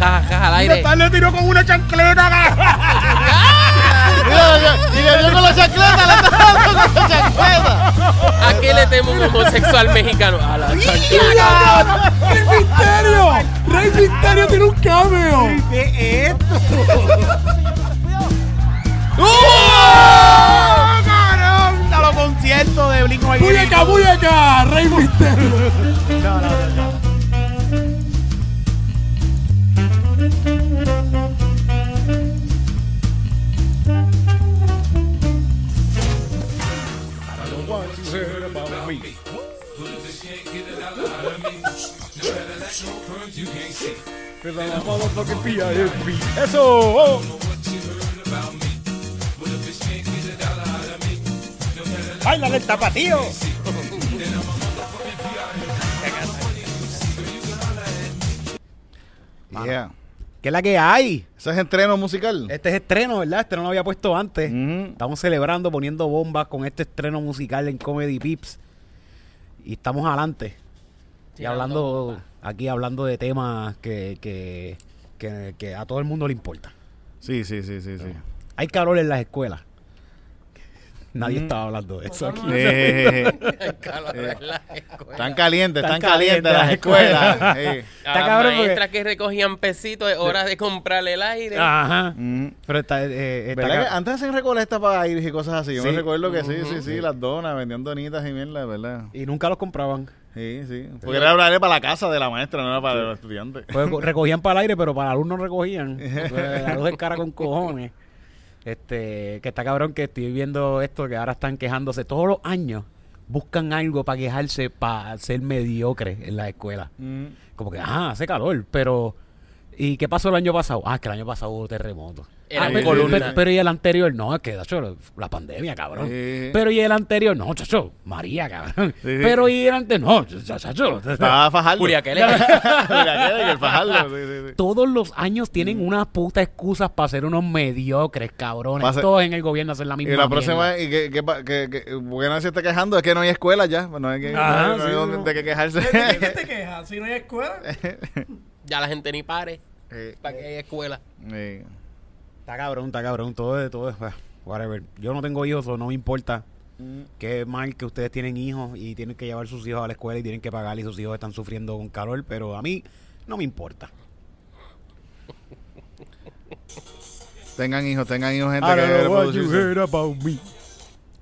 ja, ja, al aire. Tal le tiró con una chancleta. Y le dio con la chancleta, le dando con la chancleta. ¿A qué le temo un homosexual mexicano? A la chancleta. ¡Rey Misterio! ¡Rey Misterio tiene un cameo! ¿Qué es esto? ¡Oh, cabrón! A los conciertos de Blink ¡Muñeca, muñeca! ¡Rey Misterio! No, no, no, no. ¡Eso! oh. ¡Báilale el tapatío! Yeah. ¿Qué es la que hay? Ese es entreno musical. Este es estreno, ¿verdad? Este no lo había puesto antes. Estamos celebrando, poniendo bombas con este estreno musical en Comedy Pips. Y estamos adelante. Y hablando, aquí hablando de temas que, que, que, que a todo el mundo le importa. Sí, sí, sí, sí, sí. Hay calor en las escuelas. Nadie Mm. estaba hablando de eso aquí. Eh, Ay, calor en la escuela. Están calientes, Están calientes las las escuelas. escuelas. A Está las cabrón porque- maestras que recogían pesitos, es hora de comprarle el aire. Ajá. Mm. Pero está, eh, está ¿Verdad que ca- antes hacían recolectas para aires y cosas así? Yo me recuerdo que sí, sí, sí, las donas, vendían donitas y mierda, ¿verdad? Y nunca los compraban. Sí, sí. Porque era hablarle para la casa de la maestra, no era para los estudiantes. Pues recogían para el aire, pero para el alumno recogían. Pues, La luz en cara con cojones. Este, que está cabrón que estoy viendo esto, que ahora están quejándose todos los años. Buscan algo para quejarse, para ser mediocre en la escuela. Mm. Como que, ah, hace calor, pero... ¿Y qué pasó el año pasado? Ah, que el año pasado hubo terremoto. Era Ah, mi pero, columna. pero- pero y el anterior, no, es que, chacho, la pandemia, cabrón. Sí. Pero y el anterior, no, chacho, María, cabrón. Sí, sí. Pero y el anterior, no, chacho. Estaba Fajardo. Curiaquele. Curiaquele, que el Fajardo, sí, sí, sí. Todos los años tienen unas putas excusas para ser unos mediocres, cabrones. Ser- Todos en el gobierno hacen la misma Y la mierda. próxima, y que, que, que, que, porque nadie se está quejando, es que no hay escuela ya. No hay, que, Ajá, no hay- no. de qué quejarse. ¿De qué te quejas? Si no hay escuela. Ya la gente ni pare. Sí, ¿Para que haya escuela? sí. Está cabrón, está cabrón. Todo de todo. bah, Whatever. Yo no tengo hijos, o no me importa. Qué mal que ustedes tienen hijos y tienen que llevar sus hijos a la escuela y tienen que pagar y sus hijos están sufriendo con calor, pero a mí no me importa. Tengan hijos, tengan hijos, gente I que reproducirse.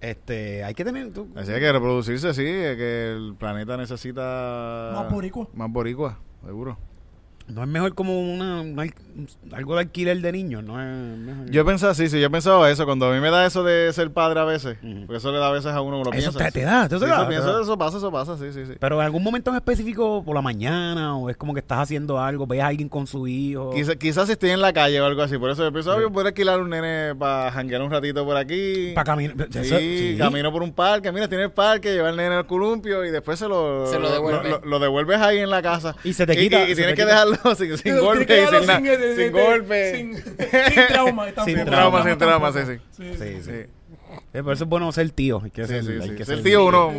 Este, hay que tener. tú- Así hay que reproducirse, sí, es que el planeta necesita... Más boricua. Más boricua, seguro. No es mejor como una, una- algo de alquiler de niños, no es mejor. Yo he pensado, sí, sí, yo he pensado eso. Cuando a mí me da eso de ser padre a veces, porque eso le da a veces a uno que lo Eso piensa. te- te da, eso te Sí, da, eso te pienso, da. eso pasa, eso pasa, sí, sí, sí. Pero en algún momento en específico, por la mañana, o es como que estás haciendo algo, ves a alguien con su hijo. Quizá- quizás si estoy en la calle o algo así, por eso yo pienso, ah, yo puedo alquilar un nene para janguear un ratito por aquí. Para caminar. Sí, camino por un parque, mira, tiene el parque, lleva el nene al columpio y después se lo, Se lo devuelve. Lo, lo devuelves ahí en la casa. Y se te quita- Y, se tienes que quita. sin, sin golpe sin, nada, eh, sin, eh, golpe. Sin, sin trauma. Sin trauma, sin trauma, sí, sí. Sí, Sí, sí. sí. Sí, Eh, por eso es bueno ser tío. Hay que sí, ser, sí, hay sí. que Ser ser- tío uno...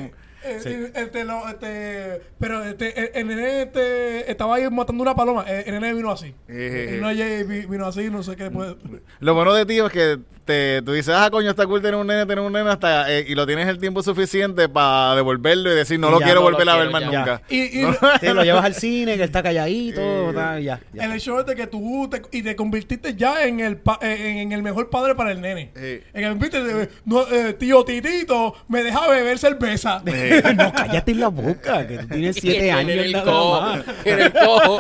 Eh, Sí. eh, este, lo- este, pero este, el, el nene este, estaba ahí matando una paloma. El, el nene vino así. Eh. El nene vi- vino así, no sé qué. Pues, Lo bueno de tío es que te, tú dices, ah, coño, está cool tener un nene, tener un nene hasta... eh, y lo tienes el tiempo suficiente para devolverlo y decir, no Y lo quiero no lo volver a ver más ya. nunca. y, y No. Sí, lo llevas al cine, que está calladito, Eh, tal, ya. ya. el hecho es de que tú te, y te convertiste ya en el, pa- en, en el mejor padre para el nene. Sí. En el viste, de- no, eh, tío Titito me deja beber cerveza. no, cállate en la boca, que tú tienes siete En años el nada cojo. más. En el cojo.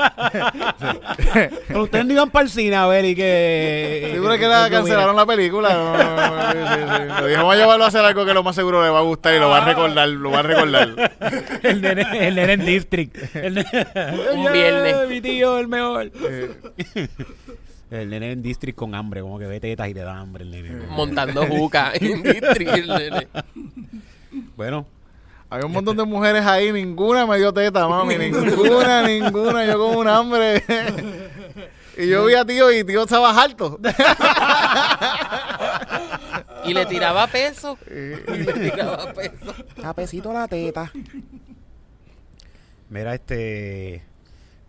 Pero ustedes no iban para el cine a ver y que... Es que la cancelaron la película. No, no, no, sí, sí, sí. Lo dijo, vamos a llevarlo a hacer algo que lo más seguro le va a gustar y lo va a recordar, lo va a recordar. El nene, el nene en District. El nene- Un viernes. Mi tío, el mejor. Eh, El nene en District con hambre, como que ve tetas y te da hambre el nene. Montando juca. en District, nene. Bueno, había un montón de mujeres ahí, ninguna me dio teta, mami, ninguna, ninguna, yo con un hambre. Y yo vi a tío y tío estaba harto. Y le tiraba peso. Y le tiraba peso. Capecito la teta. Mira, este.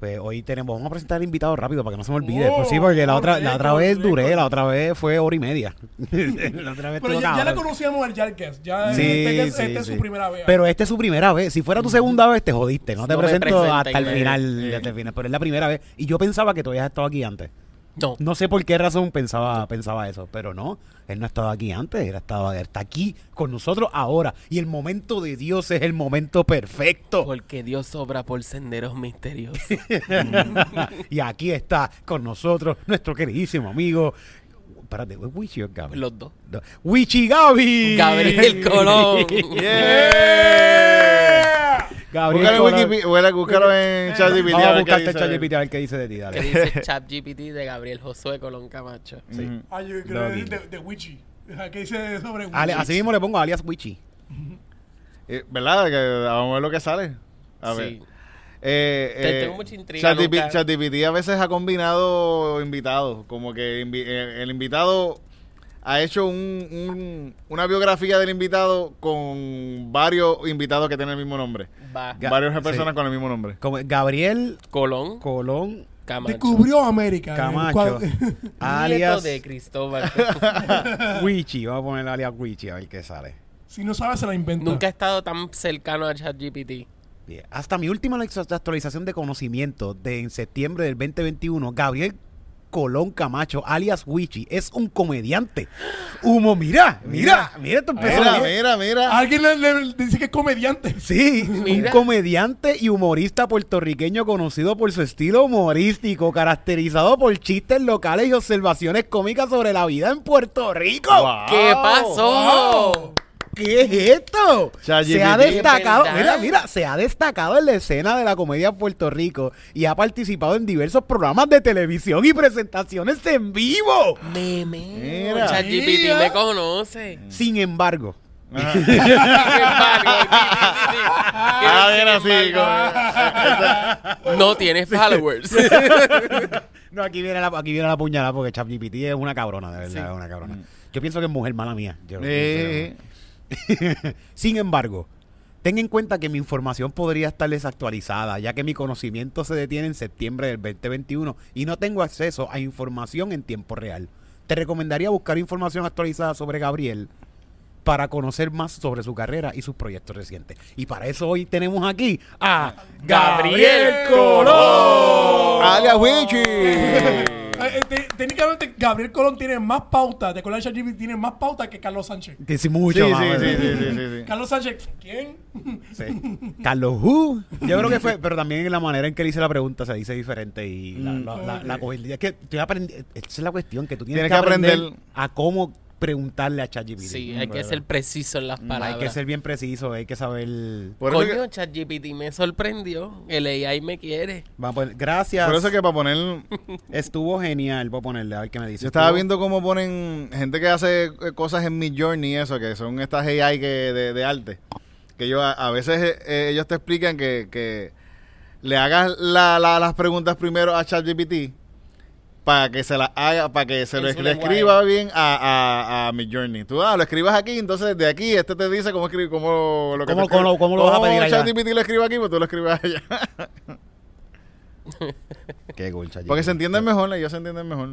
Pues hoy tenemos, vamos a presentar al invitado rápido para que no se me olvide. Oh, pues sí, porque la otra, la otra vez duré, la otra vez fue hora y media. la otra vez Pero ya, ya le conocíamos al Jarkes. Ya Sí, este, es- sí, este es sí. su primera vez. Pero esta es su primera vez. Si fuera tu segunda vez, te jodiste. No te No me presento hasta el me- final, hasta el final. Pero es la primera vez. Y yo pensaba que tú habías estado aquí antes. No. No sé por qué razón pensaba, pensaba eso, pero no, él no estaba aquí antes, él estaba, él está aquí con nosotros ahora. Y el momento de Dios es el momento perfecto. Porque Dios obra por senderos misteriosos. y aquí está con nosotros nuestro queridísimo amigo. Espérate, ¿es Wichi o es Gaby? Los dos. No, Wichi Gaby. Gabriel Colón. Yeah. Gabriel Búscalo en Colón. Búscalo- búscalo en ChatGPT. Vamos a buscarte. ChatGPT a ver qué dice de ti, que dale. dice ChatGPT de Gabriel Josué Colón Camacho. Sí. Ah, yo creo que es de, de Witchy. Ajá, ¿Qué dice sobre Witchy? Ale- así mismo le pongo alias Wichi. Eh, ¿Verdad? Que vamos a ver lo que sale. A ver. Sí. Eh, Te- eh, tengo mucha intriga, ChatGPT a veces ha combinado invitados. Como que invi- eh, el invitado ha hecho un- un- una biografía del invitado con varios invitados que tienen el mismo nombre. Va. Varias sí. personas con el mismo nombre. Como Gabriel Colón Colón Camacho. Descubrió América. Camacho, Cuando- Nieto alias de Cristóbal. Wichi. Vamos a poner alias Wichi a ver qué sale. si no sabe, se la inventa. Nunca he estado tan cercano a ChatGPT. Hasta mi última actualización de conocimiento de en septiembre del 2021, Gabriel Colón Camacho, alias Wichi, es un comediante. Humo, mira, mira, mira, esto empezó Mira, bien. mira, mira. Alguien le, le dice que es comediante. Sí, Mira. un comediante y humorista puertorriqueño conocido por su estilo humorístico, caracterizado por chistes locales y observaciones cómicas sobre la vida en Puerto Rico. Wow. ¿Qué pasó? Wow. ¿Qué es esto? Se ha destacado, mira, mira, se ha destacado en la escena de la comedia en Puerto Rico y ha participado en diversos programas de televisión y presentaciones en vivo. Meme. ChatGPT me conoce. Sin embargo. Sin. Ah, Sin así. embargo, como- No tiene followers. no, aquí viene la, aquí viene la puñalada porque ChatGPT es una cabrona, de verdad, Sí. es una cabrona. Yo pienso que es mujer mala mía. Yo Eh, pienso. Sin embargo, ten en cuenta que mi información podría estar desactualizada, ya que mi conocimiento se detiene en septiembre del 2021 y no tengo acceso a información en tiempo real. Te recomendaría buscar información actualizada sobre Gabriel para conocer más sobre su carrera y sus proyectos recientes. Y para eso hoy tenemos aquí a Gabriel Colón. Alias Wichi. Te- técnicamente, Gabriel Colón tiene más pautas. De Colón ChatGPT tiene más pautas que Carlos Sánchez. Que sí, Sí, mucho sí, más, sí, sí, sí, sí, sí. Carlos Sánchez, ¿quién? Sí. Carlos Who. Yo creo que fue, pero también en la manera en que le hice la pregunta se dice diferente y la, la, la, la cogí- Es que estoy aprendiendo. Esa es la cuestión, que tú tienes, Tienes que que aprender, aprender. a cómo preguntarle a ChatGPT. Sí, hay que ser preciso en las palabras. Hay que ser bien preciso, hay que saber. Coño, que, ChatGPT me sorprendió. El AI me quiere. Vamos a poner- gracias. por eso que para poner... Estuvo genial. Voy a ponerle a ver qué me dice. Yo estaba viendo cómo ponen gente que hace eh, cosas en Midjourney y eso, que son estas AI que, de, de arte. Que yo a, a veces eh, eh, ellos te explican que, que le hagas la- la- las preguntas primero a ChatGPT para que se las haga, para que se En lo escriba bien a, a, a Midjourney. Tú ah, lo escribas aquí, entonces de aquí este te dice cómo escribir, cómo lo que ¿Cómo- te escribe- cómo- cómo lo vas a pedir allá? ChatGPT lo escribe aquí, pues tú lo escribes allá. Qué ChatGPT. Porque se entienden mejor, ellos se entienden mejor.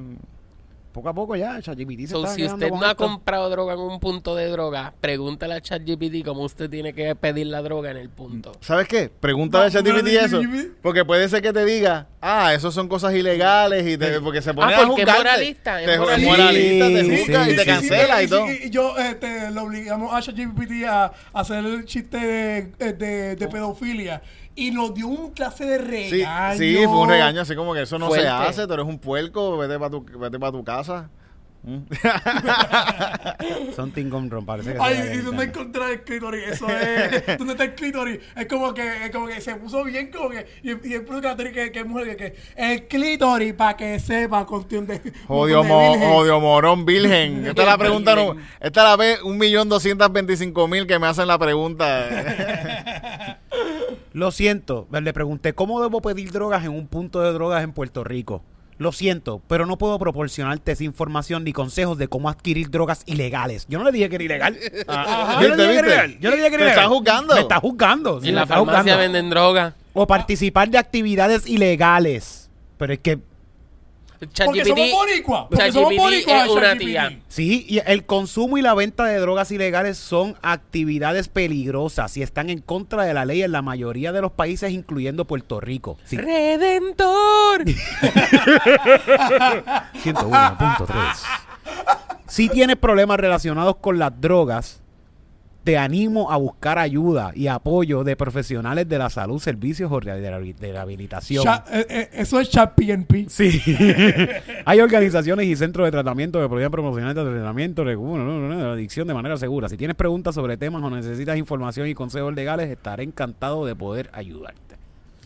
Poco a poco ya, ChatGPT se So, está si usted con no ha comprado droga en un punto de droga, pregúntale a ChatGPT cómo usted tiene que pedir la droga en el punto. ¿Sabes qué? Pregúntale a ChatGPT no, eso. Porque puede ser que te diga, ah, eso son cosas ilegales y te, porque se pone Ah, a juzgarte. moralista, Te- moralista. moralista, te Sí, juzga sí, y te sí, cancela sí, y todo. y yo este, lo obligamos a ChatGPT a hacer el chiste de, de, de pedofilia y nos dio un clase de Sí, regaño. sí, fue un regaño así como que eso no Fuerte. se hace, tú eres un puerco, vete para tu, vete pa' tu casa. Mm. Son Ting Ron, parece que Ay, ¿y dónde encontrar el clítoris? Eso es. ¿Dónde está el clítoris? Es como que, es como que se puso bien, como que. Y, y el puro que, que, que es mujer, que, que. El clítoris, para que sepa, cuestión de. De mo- virgen. jodio morón virgen. Esta es la pregunta, no, esta es la vez un millón doscientos veinticinco mil que me hacen la pregunta. Lo siento, le pregunté cómo debo pedir drogas en un punto de drogas en Puerto Rico. Lo siento, pero no puedo proporcionarte esa información ni consejos de cómo adquirir drogas ilegales. Yo no le dije que era ilegal. Ah, Yo le ¿viste, dije que era ilegal. Yo le dije que era ilegal. está juzgando. Me está juzgando. sí, en me la farmacia juzgando. venden droga. O participar de actividades ilegales. Pero es que, Porque somos boricuas. Porque somos boricuas. es una ChatGPT. tía. sí, y el consumo y la venta de drogas ilegales son actividades peligrosas y están en contra de la ley en la mayoría de los países, incluyendo Puerto Rico. Sí, Redentor. 101.3. Si tienes problemas relacionados con las drogas, te animo a buscar ayuda y apoyo de profesionales de la salud, servicios o de la, habilitación. Cha- eh, eh, eso es chat PNP. Sí. Hay organizaciones y centros de tratamiento que podrían promocionar el tratamiento de la adicción de manera segura. Si tienes preguntas sobre temas o necesitas información y consejos legales, estaré encantado de poder ayudarte.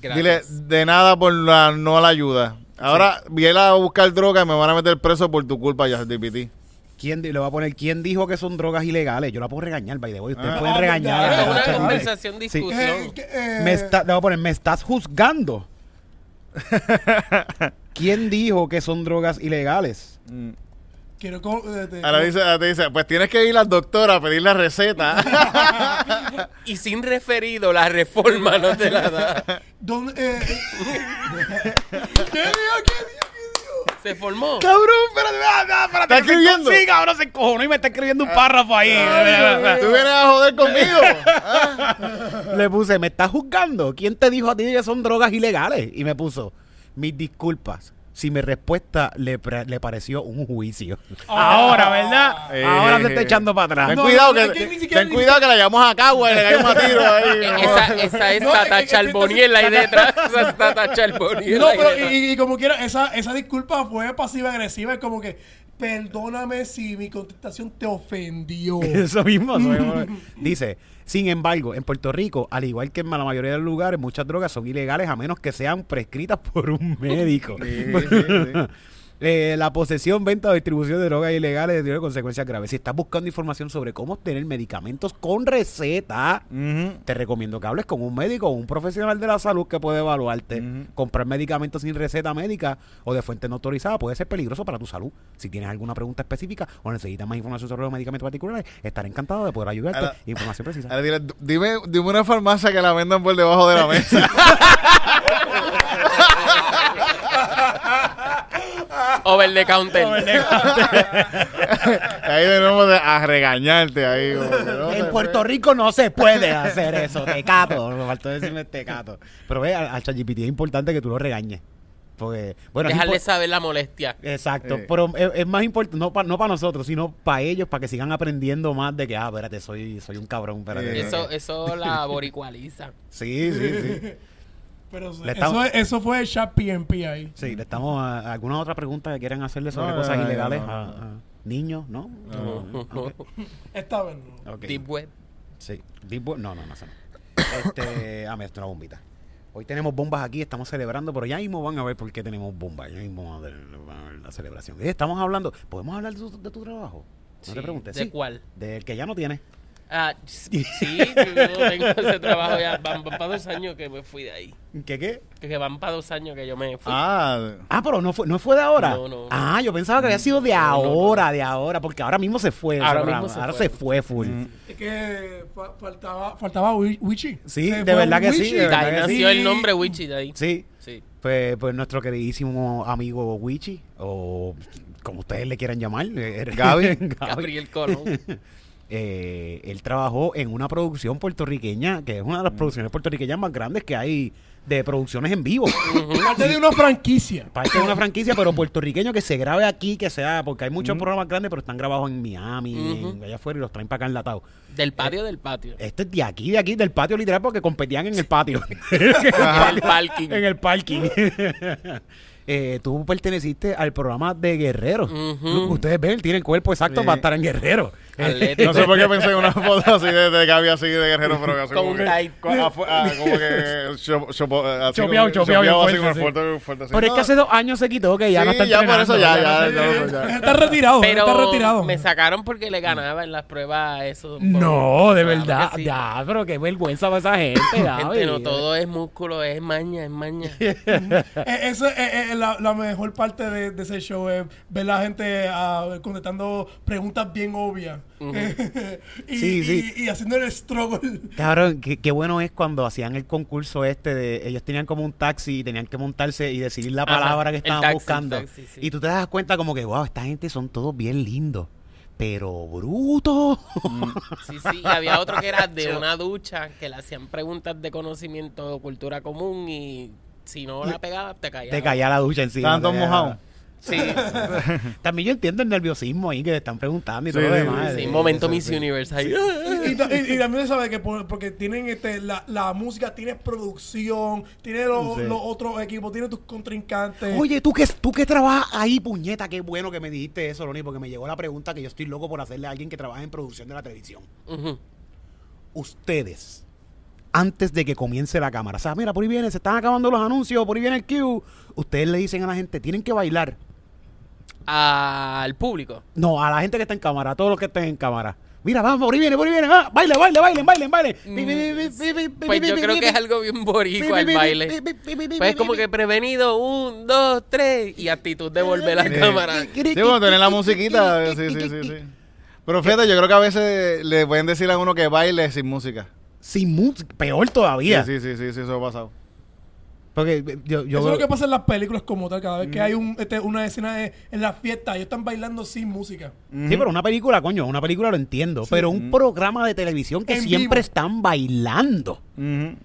Dile, de nada por la, no la ayuda. Ahora, viene a buscar droga y me van a meter preso por tu culpa, ya DPT. ¿Quién le va a poner quién dijo que son drogas ilegales? Yo la puedo regañar, by the way. Ustedes Ah. pueden Ah, regañar. una conversación, Sí. discusión. Eh, eh, Me está, le voy a poner, me estás juzgando. ¿Quién dijo que son drogas ilegales? Quiero co- eh, te- Ahora dice, ahora te dice, pues tienes que ir al doctor a pedir la receta. Y sin referido, la reforma no te la da. ¿Dónde, eh, ¿Qué dijo? ¿Qué dijo? ¿Qué dijo? Se formó. Cabrón, espérate, espérate, espérate. ¿Está escribiendo? Sí, cabrón, se encojonó y me está escribiendo un párrafo ahí. Tú vienes a joder conmigo. Le puse, ¿me estás juzgando? ¿Quién te dijo a ti que son drogas ilegales? Y me puso, mis disculpas. Si mi respuesta le, le pareció un juicio. Ahora, ¿verdad? Eh, Ahora se está echando para atrás. Ten No, cuidado no, que, ten cuidado que la llamamos a Cagua y le caemos a tiro ahí. Esa, esa es No, Tata Charboniel ahí detrás. Esa es Tata Charboniel No, pero y, y como quiera, esa, esa disculpa fue pasiva-agresiva. Es como que, perdóname si mi contestación te ofendió. Eso mismo. eso mismo. Dice, sin embargo, en Puerto Rico, al igual que en la mayoría de los lugares, muchas drogas son ilegales a menos que sean prescritas por un médico. Eh, la posesión, venta o distribución de drogas ilegales tiene consecuencias graves. Si estás buscando información sobre cómo obtener medicamentos con receta, te recomiendo que hables con un médico o un profesional de la salud que puede evaluarte. Comprar medicamentos sin receta médica o de fuente no autorizada puede ser peligroso para tu salud. Si tienes alguna pregunta específica o necesitas más información sobre los medicamentos particulares, estaré encantado de poder ayudarte. Ahora- información precisa. Ahora dime, dime una farmacia que la vendan por debajo de la mesa. Over the counter. ahí de nuevo de- a regañarte ahí. como que no en se Puerto Rico no se puede hacer eso, tecato. Me faltó decirme tecato. Pero ve, al, al ChatGPT es importante que tú lo regañes. Porque, bueno, Dejarle saber la molestia. Exacto, Eh. pero es, es más importante, no para no pa nosotros, sino para ellos, para que sigan aprendiendo más de que, ah, espérate, soy, soy un cabrón, espérate. Eh. Eso, eso la boricualiza. Sí, sí, sí. Pero Le eso, estamos- eso fue el chat PNP ahí. Sí, le estamos a, alguna otra pregunta que quieran hacerle sobre No, cosas no, ilegales no, a, no. a niños, ¿no? Ok, Esta vez no. Deep web. Sí. Deep Web- no, no, no. Este, ah, esto es una bombita. Hoy tenemos bombas aquí, estamos celebrando, pero ya mismo van a ver por qué tenemos bombas. Ya mismo van a ver, van a ver la celebración. Eh, estamos hablando, ¿podemos hablar de tu, de tu trabajo? No Sí, te preguntes. ¿de sí. cuál? Del que ya no tiene. Ah, sí, yo tengo ese trabajo ya. Van, para dos años que me fui de ahí. ¿Qué qué? Que van para dos años que yo me fui. Ah, Ah, pero no fue, no fue de ahora. No, no, no. Ah, yo pensaba que había sido de no, no. ahora, de ahora, porque ahora mismo se fue. Ahora mismo se ahora fue. se fue full. Es que fa- faltaba, faltaba Wi- Wichi. Sí, Se de fue verdad que sí, de verdad nació sí. el nombre Wichi de ahí. Sí. Sí. Pues, pues nuestro queridísimo amigo Wichi, o como ustedes le quieran llamar, eh, Gaby. Gaby. Gabriel Colón. Eh, él trabajó en una producción puertorriqueña, que es una de las producciones puertorriqueñas más grandes que hay de producciones en vivo. Parte de una franquicia. Parte de una franquicia, pero puertorriqueño que se grabe aquí, que sea, porque hay muchos programas grandes, pero están grabados en Miami, en allá afuera, y los traen para acá enlatados. Del patio del patio. Este es de aquí, de aquí, del patio literal, porque competían en el patio. El parking. en el parking. Eh, tú perteneciste al programa de Guerrero. Ujú. Ustedes ven, tienen cuerpo exacto Sí. para estar en Guerrero. Atlético. no sé por qué pensé en una foto así de, de Gaby así de guerrero, pero que así Con como un que, afu- ah, como que cho- chopo- así Chopeado, como que- chopeado bien así fuerte, como sí. fuerte, fuerte, así. Pero es que hace dos años se quitó, que ya Sí, no está ya por eso ya, ya, está- no, ya. Está retirado. está Pero retirado. me sacaron porque le ganaba en las pruebas eso. No, de verdad. que sí. Ya, pero qué vergüenza para esa gente. No todo es músculo, es maña, es maña. Eh, eso es eh, eh, la, la mejor parte de, de ese show, es ver la gente ah, contestando preguntas bien obvias. y, Sí, sí. y- y haciendo el struggle. Cabrón, qué, qué bueno es cuando hacían el concurso este de ellos tenían como un taxi y tenían que montarse y decidir la Ajá, palabra que estaban taxi, buscando. taxi, sí. Y tú te das cuenta como que, wow, esta gente son todos bien lindos, pero brutos. Sí, sí, y había otro que era de una ducha que le hacían preguntas de conocimiento o cultura común y si no la pegaba te caía. te caía la ducha encima. Estaban todos mojados. Sí, También yo entiendo el nerviosismo ahí que te están preguntando y Sí, todo lo sí, demás. sí, Eh, momento Miss sí. Universe ahí. Y, ta- y- y también se sabe que por- porque tienen este la, la música, tiene producción, tiene los, Sí. los otros equipos, tiene tus contrincantes. Oye, tú que, tú que trabajas ahí, puñeta, qué bueno que me dijiste eso, Loni, porque me llegó la pregunta que yo estoy loco por hacerle a alguien que trabaja en producción de la televisión. Ujú. Ustedes, antes de que comience la cámara, o sea, mira, por ahí viene, se están acabando los anuncios, por ahí viene el cue, ustedes le dicen a la gente, tienen que bailar. Al público. No, a la gente que está en cámara, a todos los que estén en cámara. Mira, vamos, por ahí viene, por ahí viene, ah, baile, baile, bailen, bailen, bailen. Pues yo creo que es algo bien boricua el baile. Pues es como que prevenido, un, dos, tres, y actitud de volver a la Sí. cámara. Sí, bueno, tener la musiquita. Sí, sí, sí, sí. Pero fíjate, yo creo que a veces le pueden decir a uno que baile sin música. Sin música, peor Sí, todavía. sí, sí, sí, sí, eso ha pasado. Porque yo, yo Eso es lo que pasa en las películas como tal. Cada vez que hay un, este, una escena de- en la fiesta, ellos están bailando sin música. Sí, pero una película, coño, una película lo entiendo. Pero un programa de televisión que En siempre vivo. están bailando. Ujú.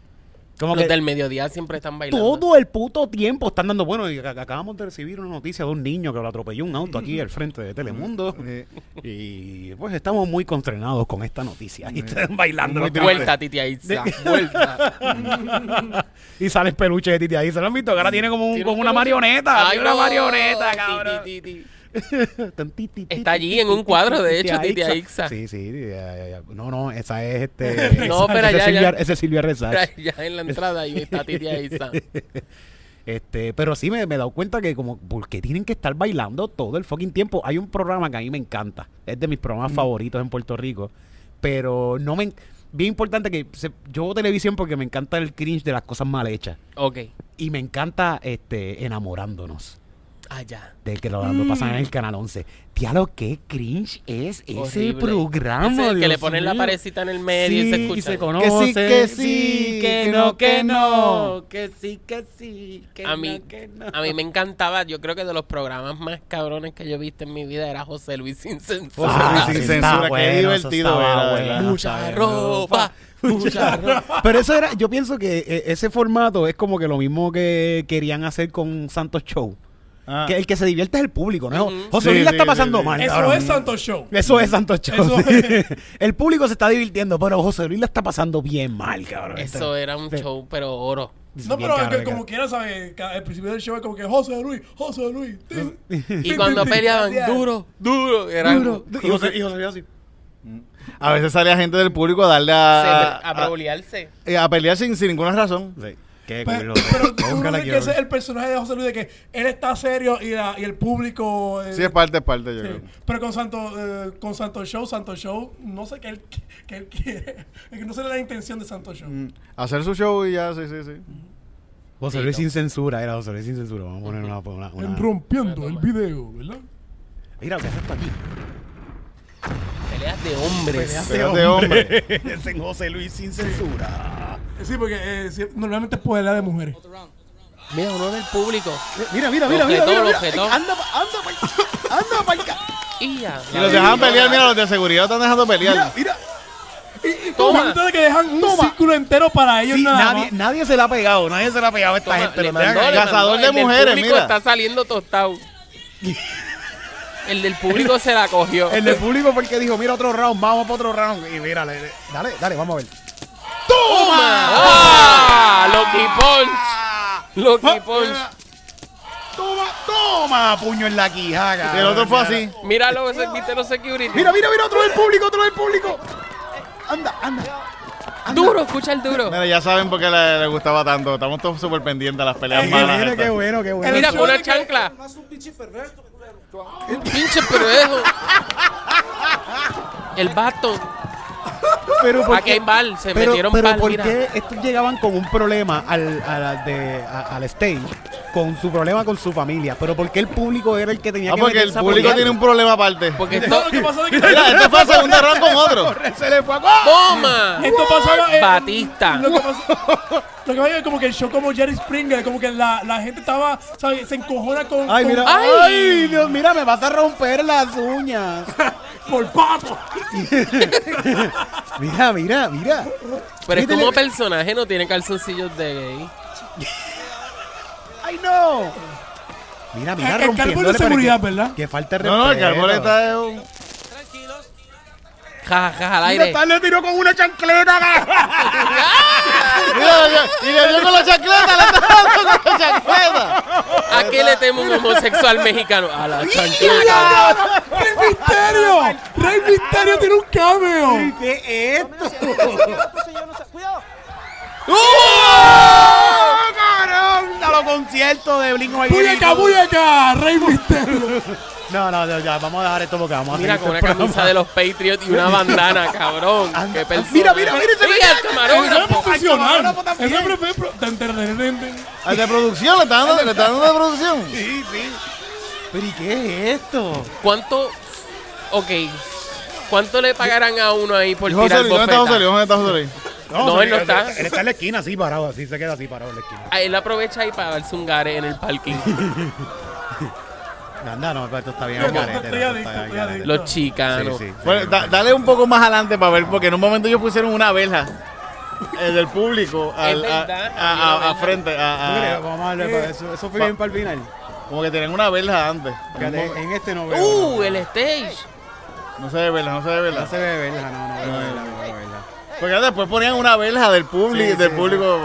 Como Los que del mediodía siempre están bailando. todo el puto tiempo están dando. Bueno, y ac- acabamos de recibir una noticia de un niño que lo atropelló un auto aquí al frente de Telemundo. Y pues estamos muy constrenados con esta noticia. Y están bailando. Muy Vuelta, Titi Aiza. Vuelta. Y sale el peluche de Titi ahí. ¿Se lo han visto? Que ahora tiene como, un- Tiene como un una marioneta. Ay, tiene una no. marioneta, cabrón. Ti, ti, Está allí en un cuadro, de hecho, ti, Titi Aixa. Aixa. Sí, sí. No, no, esa es este. No, pero ya, Silvia, ya. esa es Silvia Rezach. Ya en la entrada ahí está Titi Aiza. Este, pero sí me, me he dado cuenta que como, ¿por qué tienen que estar bailando todo el fucking tiempo? Hay un programa que a mí me encanta, es de mis programas favoritos en Puerto Rico, pero no me... en- Bien importante que se- yo veo televisión porque me encanta el cringe de las cosas mal hechas Ok. y me encanta este enamorándonos Allá. de que lo, lo pasan en el canal 11. Diablo, qué cringe es ese Horrible. programa. Es el que Dios le ponen la mío. parecita en el medio y se escucha. se Que conocen. sí, que sí, que no, que no. Que sí, que sí, que A mí, no, que no. a mí me encantaba, yo creo que de los programas más cabrones que yo he visto en mi vida era José Luis sin censura. José Luis Ah, sin sí, censura, está qué bueno, eso divertido estaba era, bueno. ¿verdad? Mucha ropa, mucha ropa. Pero eso era, yo pienso que eh, ese formato es como que lo mismo que querían hacer con Santos Show. Ah. Que el que se divierte es el público, ¿no? José Sí, Luis la sí, está pasando sí. mal. Eso cabrón. es Santo Show. Eso es Santos Show. Eso sí. es. el público se está divirtiendo, pero José Luis la está pasando bien mal, cabrón. Eso era un Sí. show, pero oro. No, pero cabrón, que como quiera, ¿sabes? El principio del show es como que José Luis, José Luis. Y cuando peleaban, duro, duro, eran Duro. Y José, y José Luis así. A veces salía gente del público a darle a, a, a, a- a pelear sin, sin ninguna razón. Sí. Qué Pero, culo. pero tú no que ese es el personaje de José Luis de que él está serio y, la- y el público. eh, Sí, es parte, es parte, yo sí. creo. Pero con Santo, eh, con Santo Show, Santo Show, no sé qué él, qué él quiere. Es que no sé la intención de Santo Show. Mm. Hacer su show y ya, sí, sí, sí. José Luis sin censura, era José Luis sin censura. Vamos a poner una. una, una- En rompiendo el video, ¿verdad? Mira, ¿qué haces para aquí? Peleas de hombres. Peleas de hombre. es en José Luis sin censura. Sí, porque eh, sí, normalmente es pelea de mujeres. Mira, uno del público. Mira, mira, mira, mira, mira, mira. Anda, pa- anda, pa- anda, pa'l Y ya. Y los dejan pelear, mira, los de seguridad están dejando pelear. Mira, Y, y Toma. ustedes que dejan un Toma. círculo entero para ellos Sí, nada nadie, más. nadie se la ha pegado, nadie se la ha pegado a esta Toma, gente. le los mandó, dejan le ahí. Cazador mandó. de El del mujeres, público mira. está saliendo tostado. El del público se la cogió. El del público fue el que dijo, mira otro round, vamos para otro round. Y mira, le- le- dale, dale, vamos a ver. ¡Toma! ¡Ah! Lucky Punch. Lucky Punch. Toma, toma, puño en la quijaga. El otro fue así. Míralo, ese viste los security. Mira, mira, mira, otro del público, otro del público. Anda, anda. Duro, escucha el duro. Mira, ya saben por qué le, le gustaba tanto. Estamos todos súper pendientes a las peleas malas. Mira, qué bueno, qué bueno. Mira, con una chancla. Un pinche perverso. El vato. Pero ¿por Aquí hay bal, se Pero, metieron pero bal, ¿por mira. qué estos llegaban con un problema al, al, de- a- al stage? Con su problema con su familia. Pero ¿por qué el público era el que tenía Ah, que porque el a público tiene un problema aparte. Porque esto... lo que pasa es que Mira, este fue el segundo round con otro. Se le fue a... ¡Toma! esto pasaba eh, Batista. Lo que pasa, lo que pasa es como que el show como Jerry Springer, como que la, la gente estaba, ¿sabes? Se encojona con, Ay, con- mira, ¡Ay! ay, Dios, mira, me vas a romper las uñas. por papo. Mira, mira, mira. Pero es como personaje, no tiene calzoncillos de gay. ¡Ay, no! Mira, mira, El- el carbón de pero seguridad, que- ¿verdad? Que falta de No, no, el respeto. carbón está es un... Ja, ja, ja, al aire. le tiró con una chancleta. Mira, mira, y le dio con la chancleta, le está dando con la chancleta. ¿A qué le temo un homosexual mexicano? A la chancleta. ¡Rey Misterio! ¡Rey Misterio tiene un cameo! ¿Qué es esto? ¡Uh! cabrón! A los conciertos de Blink ¡Buyaca, buyaca! ¡Rey Misterio! No, no, no, ya, vamos a dejar esto porque vamos a Mira, con una este camisa programa. de los Patriots y una bandana, cabrón. Qué persona. mira, mira, mira, se Mira, el camarógrafo. Es profesional. Al de producción, le está dando, le está dando de producción. Sí, sí. ¿Pero y qué es esto? ¿Cuánto? Ok. ¿Cuánto le pagarán a uno ahí por ¿Y José tirar Luis? ¿Dónde está José? Luis? ¿Dónde está José Luis? No, él no está. Él está en la esquina así parado, así se queda así parado en la esquina. Ah, Él aprovecha ahí para darse un gare en el parking. Anda, no, pero esto está bien no, está bien. Los chicanos. Sí, sí. Bueno, da- dale un poco más adelante para ver, porque en un momento ellos pusieron una verja eh, del público al- a, verdad, a- había a- una a verja. frente. a- ¿Tú crees? a- Vamos a darle para eso. Eso fue bien para el final. como que tenían una verja antes. Fíjate, en este no veo. Uh, no, el stage. No se ve verja, no se ve verja. no se ve verla, no, no veo verla, no veo verla. Porque después ponían una verja del público, Sí, del sí. público.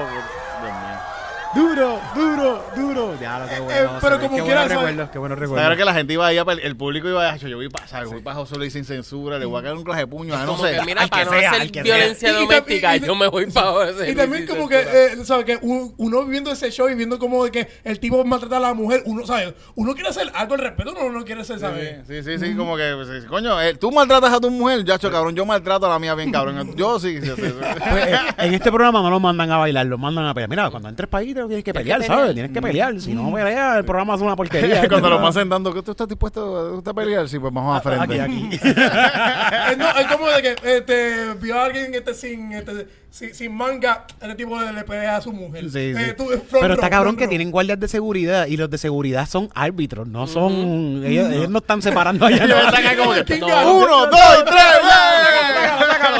Duro, duro, duro. Ya, lo que bueno. Eh, se pero como qué buenos recuerdos, qué buenos Claro recuerdos. que la gente iba ahí, el público iba a yo voy para, ¿sabes? voy para José Luis sin censura, le voy a caer un clase de puño, no sé. mira, para que no sea, hacer al que violencia sea. Y- y- doméstica, y- y- yo me voy para José Y también como que, eh, ¿sabes? Que un- uno viendo ese show y viendo como de que el tipo maltrata a la mujer, uno, ¿sabes? Uno quiere hacer algo al respeto, uno no quiere ser, ¿sabes? Sí, sí, sí, como que, pues, coño, eh, tú maltratas a tu mujer, ya, cabrón, yo maltrato a la mía bien, cabrón. Yo sí, sí, sí, sí. Pues, eh, en este programa no lo mandan a bailar, lo mandan a pelear. Mira, cuando entres para ahí tienes que pelear. ¿sabes? Tienes que pelear. Si no peleas, el programa es una porquería. Cuando lo van sentando, ¿qué tú estás dispuesto a pelear? Sí, pues vamos a frente. Aquí, aquí. No, es como de que este, vio a alguien este, sin, este, sin, sin manga, este tipo le, le pelea a su mujer. Sí, Eh, sí. tú, front Pero está cabrón front que tienen guardias de seguridad y los de seguridad son árbitros, no son. ellos, ellos no están separando allá. Ellos están ahí como que, ¿Quién No. ganó? uno, dos tres.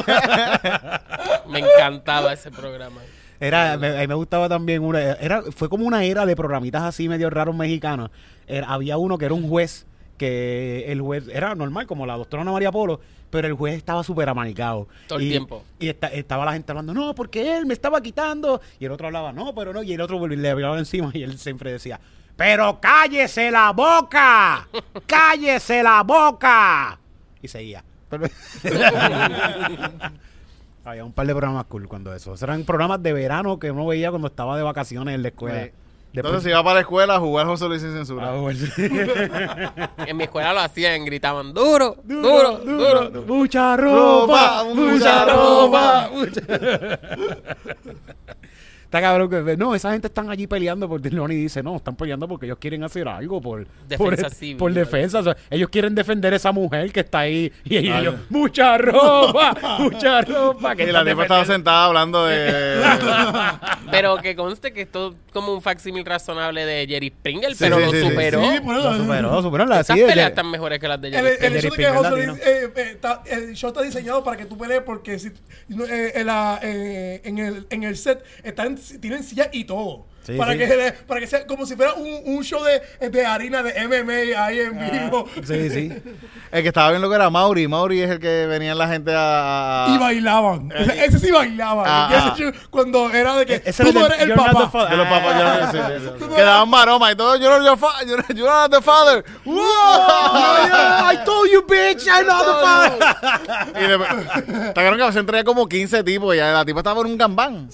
Me encantaba ese programa. Era, me, a mí me gustaba también una, era, fue como una era de programitas así medio raros mexicanos. Era- había uno que era un juez, que el juez era normal, como la doctora Ana María Polo, pero el juez estaba súper amanicado. Todo el tiempo. Y esta- estaba la gente hablando, no, porque él me estaba quitando. Y el otro hablaba, no, pero no. Y el otro le hablaba encima y él siempre decía, pero cállese la boca, cállese la boca. Y seguía. Había un par de programas cool cuando eso. Esos eran programas de verano que uno veía cuando estaba de vacaciones en la escuela. Sí. Entonces se iba para la escuela a jugar José Luis sin censura. Ah, bueno. En mi escuela lo hacían, gritaban duro, duro, duro. Mucha Ropa, ropa, mucha mucha ropa. ropa. Está cabrón que no, esa gente están allí peleando porque Lonnie dice, no, están peleando porque ellos quieren hacer algo por Defensa por, civil, por defensa, o sea, ellos quieren defender a esa mujer que está ahí y ellos, mucha ropa, mucha ropa, que Y la tipa estaba defendiendo". sentada hablando de... Pero que conste que esto es como un facsímil razonable de Jerry Springer, Sí, pero sí, lo sí, sí. superó. Sí, por eso. Lo superó, superó la Esas sí, de peleas están mejores que las de El, Jerry el Springer. hecho de que eh, eh, está- el show está diseñado para que tú pelees porque si, eh, en, la- eh, en el, en el set están, tienen sillas y todo. Sí, para, sí. Que, para que sea como si fuera un, un show de, de harina de MMA ahí en vivo. Sí, sí. El que estaba bien loco era Mauri. Mauri es el que venía la gente a... Y bailaban. Ese, ese sí bailaba. Ah, ese ah. cuando era de que E- ese tú era no el- eres el You're not papá. de los papás, yo no- sí, Ah, sí, sí. que daban maroma y todo. Yo no, yo, fa, yo, yo no the father. ¡Wow! I told you, bitch, I'm not the father. Y después, está claro que a veces traía como 15 tipos y la tipa estaba en un gambán.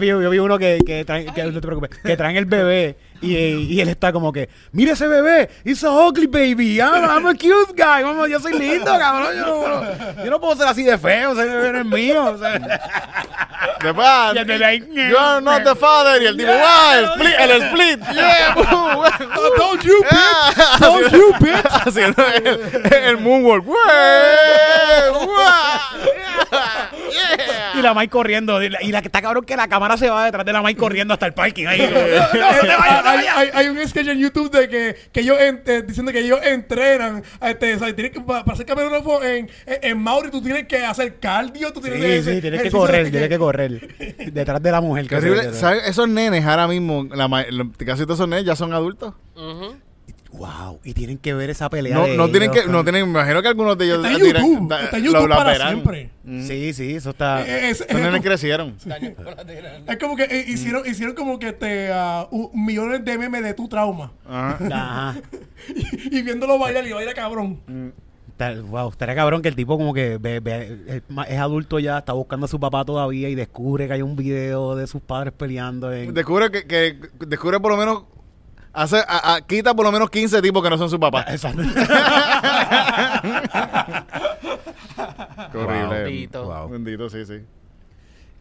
Vi- yo vi uno que, que, traen, que, no te preocupes, que traen el bebé Y, y él está como que, mira ese bebé, it's a ugly baby, I'm, I'm a cute guy, Vamos, yo soy lindo, cabrón, yo no, yo no puedo ser así de feo, ese bebé no es mío. o sea. Después, Y el bebé ahí, you are not the father. Y el tipo, ¡ah! El split. El split. Yeah, boom. Don't you, bitch. Ah, Don't you, bitch. Haciendo el, el moonwalk. ¡Wey! Y la Mike corriendo, y la, y la que está cabrón que la cámara se va detrás de la Mike corriendo hasta el parking ahí. como, "No, no te vayas, no te hay, vayas". hay- hay un sketch en YouTube de que, que ellos en- eh, diciendo que ellos entrenan este, o sea, tienes que, para, para ser camarógrafo en, en, en Mauri tú tienes que hacer cardio tú tienes Sí, que sí, tienes que correr, de tienes que correr. Detrás de la mujer. Esos nenes ahora mismo, la, casi todos esos nenes ya son adultos. Wow, y tienen que ver esa pelea. No, de no tienen ellos, que, no tienen, me imagino que algunos de ellos está en YouTube da- está en lo- YouTube la para verán. siempre Sí, sí, eso está. Eh, es, es como- crecieron. es como que eh, hicieron, hicieron como que te ah, u- millones de memes de tu trauma Ajá. Ajá. y, y viéndolo bailar y baila cabrón Está- Wow, estaría cabrón que el tipo como que ve- ve- es, es adulto ya, está buscando a su papá todavía y descubre que hay un video de sus padres peleando en... Descubre que, que descubre por lo menos hace a- a- quita por lo menos 15 tipos que no son su papá. Exacto. Qué horrible. Bendito. Wow. Bendito, sí, sí.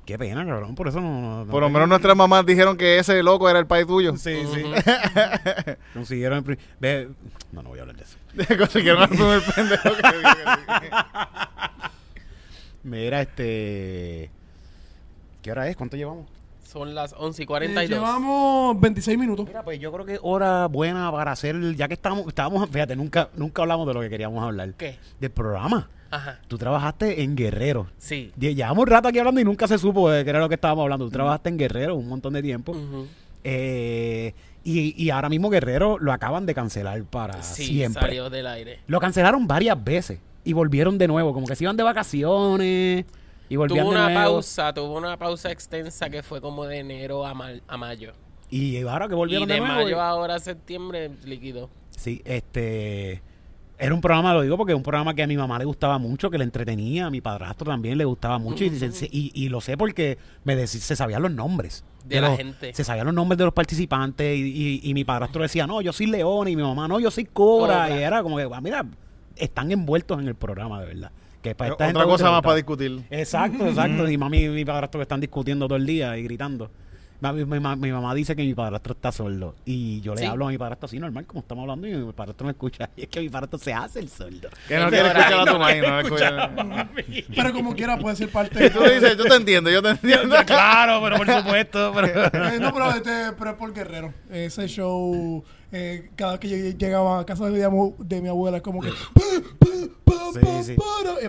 Qué pena, cabrón, por eso no... Por lo menos nuestras mamás dijeron que ese loco era el país tuyo. Sí, sí. Consiguieron el... ve- No, no voy a hablar de eso. Consiguieron al primer pendejo que Mira, este... ¿Qué hora es? ¿Cuánto llevamos? Son las 11 y Eh, 42. llevamos 26 minutos Mira, pues yo creo que es hora buena para hacer, ya que estamos, estábamos, fíjate, nunca, nunca hablamos de lo que queríamos hablar. ¿Qué? Del programa. Ajá. Tú trabajaste en Guerrero. Sí. Lle- Llevamos un rato aquí hablando y nunca se supo de qué era lo que estábamos hablando. Tú trabajaste en Guerrero un montón de tiempo. Eh, y, y ahora mismo Guerrero lo acaban de cancelar para Sí, siempre. salió del aire. Lo cancelaron varias veces y volvieron de nuevo. Como que se iban de vacaciones y volvían Tuvo de una nuevo. pausa, tuvo una pausa extensa que fue como de enero a, mal- a mayo. Y ahora que Y volvieron de, de nuevo. mayo y- ahora a septiembre líquido. Sí, este. Era un programa, lo digo porque es un programa que a mi mamá le gustaba mucho, que le entretenía, a mi padrastro también le gustaba mucho. y, y, y lo sé porque me dec- se sabían los nombres. De la los- gente. Se sabían los nombres de los participantes. Y, y- y mi padrastro decía, no, yo soy León. Y mi mamá, no, yo soy Cobra. Cobra. Y era como que, ah, mira, están envueltos en el programa, de verdad. Que para esta gente Otra cosa más para discutir. Exacto, exacto. Y mami y mi padrastro que están discutiendo todo el día y gritando. Mi, mi- mi mamá dice que mi padrastro está sordo. Y yo le Sí. hablo a mi padrastro así normal, como estamos hablando, y mi padrastro me escucha. Y es que mi padrastro se hace el sordo. Que no quiere escuchar a tu maíz, no escucha. pero como quiera puede ser parte Tú dices, yo te entiendo, yo te entiendo. claro, pero por supuesto. Pero... Eh, no, pero, este, pero es por Guerrero. Ese show, eh, cada vez que yo llegaba a casa de de mi abuela, es como que. Sí, sí.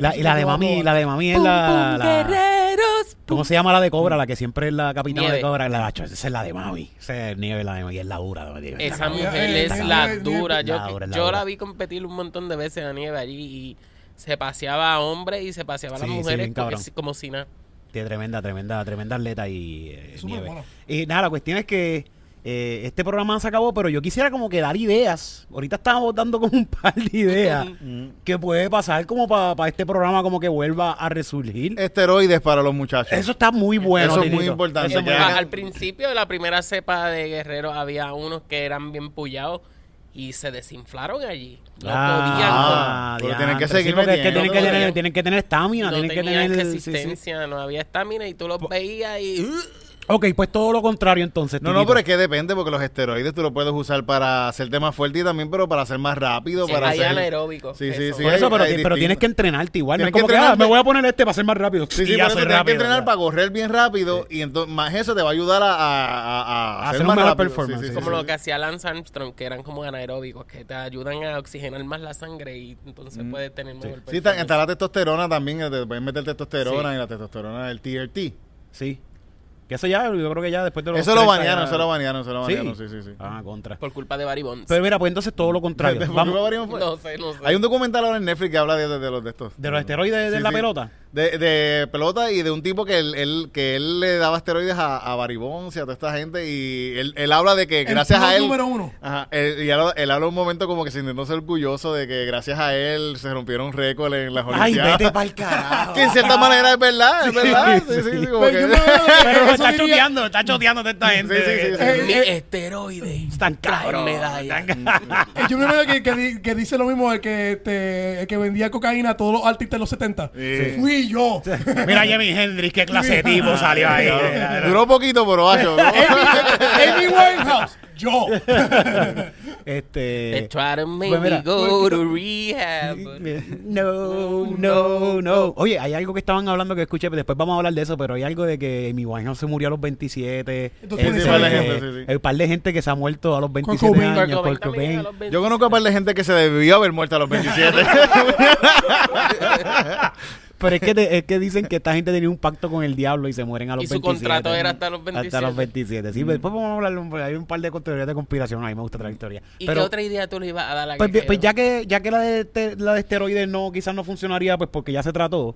La- y la de mami, la de mami es la, la- Guerreros. ¿Cómo se llama la de Cobra? La que siempre es la capitana Nieve. de Cobra. La, esa es la de mami. Esa es Nieve, la de mami. Es la dura. de. Esa mujer es la dura. Yo, La dura, la yo dura. la vi competir un montón de veces a Nieve allí y se paseaba a hombres y se paseaba a las Sí, mujeres sí, como si nada. Tiene tremenda, tremenda, tremenda atleta y eh, nieve. bueno. Y nada, la cuestión es que eh, este programa se acabó, pero yo quisiera como que dar ideas. Ahorita estábamos dando como un par de ideas que puede pasar como para este programa como que vuelva a resurgir. Esteroides para los muchachos. Eso está muy bueno. Eso es muy importante, Eso es muy que Ah, hagan- al principio de la primera cepa de Guerrero había unos que eran bien pullados y se desinflaron allí. No Ah, Pero diantre, tienen que sí, seguir porque es que metiendo, tienen que tener, todavía. tienen que tener estamina, podían. No tienen que tenían tener sí, sí. resistencia, no había estamina y tú los veías y... Ok, pues todo lo contrario entonces. No, no, pero es que depende, porque los esteroides tú los puedes usar para hacerte más fuerte y también, pero para ser más rápido, Sí, para hay hacer... anaeróbicos. Sí, sí, sí. Por eso, hay- pero, hay ti- pero tienes que entrenarte igual. No es que como que, ah, me voy a poner este para ser más rápido. Sí, sí, ya soy tienes que entrenar ya. para correr bien rápido y entonces más eso te va a ayudar a, a, a- a hacer más un mejor rápido. performance, Sí, sí, sí, Como sí, lo sí. que hacía Lance Armstrong, que eran como anaeróbicos, que te ayudan a oxigenar más la sangre y entonces puedes tener mejor Sí, está, performance. está la testosterona también, eh, te pueden meter testosterona y la testosterona del TRT. Sí. Que eso ya, yo creo que ya después de los Eso lo 30 banearon, ya- eso lo banearon, eso lo banearon, sí, sí, sí. Ah, contra. Por culpa de Barry Bonds. Pero mira, pues entonces todo lo contrario. ¿Por qué Vamos, lo banearon fue? no sé, no sé. Hay un documental ahora en Netflix que habla de, de, de los de estos. de los esteroides de Sí, la sí. pelota. De, de pelota y de un tipo que él, él- que él le daba esteroides a, a Baribonce, a toda esta gente y él, él habla de que El gracias a él número uno. Ajá, él, y él, él habla un momento como que se intentó ser orgulloso de que gracias a él se rompieron récords en las Ay, Olimpiadas. vete pa'l carajo. que en cierta manera es verdad, es verdad. Sí, sí, sí, como Pero que- Pero está diría- choteando, está choteando de esta gente. Sí, sí, sí, sí. Eh, Mi eh, esteroide. Están Traen cabros. medalla. Eh, Yo me veo que, que, di- que dice lo mismo el que, este, el que vendía cocaína a todos los artistas de los 70. Sí. Fui yo. Mira Jimi Hendrix, qué clase de tipo salió ahí. Duró poquito, pero macho. ¿no? Amy Winehouse. Yo. They Este. try to make Pues mira. me go to rehab. No, no, no. Oye, hay algo que estaban hablando que escuché, después vamos a hablar de eso, pero hay algo de que mi Winehouse se murió a los 27. Entonces, sí, eh, par de gente, sí, sí. Hay un par de gente que se ha muerto a los 27 Cobain. Kurt años. Cobain Kurt también Cobain. a los Yo conozco a par de gente que se debió haber muerto a los 27. Pero es que, te- es que dicen que esta gente tenía un pacto con el diablo y se mueren a los Y su 27. contrato era hasta los Hasta 27. los 27. Sí, después vamos a hablar, hay un par de teorías de conspiración. A mí me gusta la historia. ¿Y Pero, qué otra idea tú le ibas a dar a pues, Guerrero? pues ya que ya que la de, este- la de esteroides no quizás no funcionaría pues porque ya se trató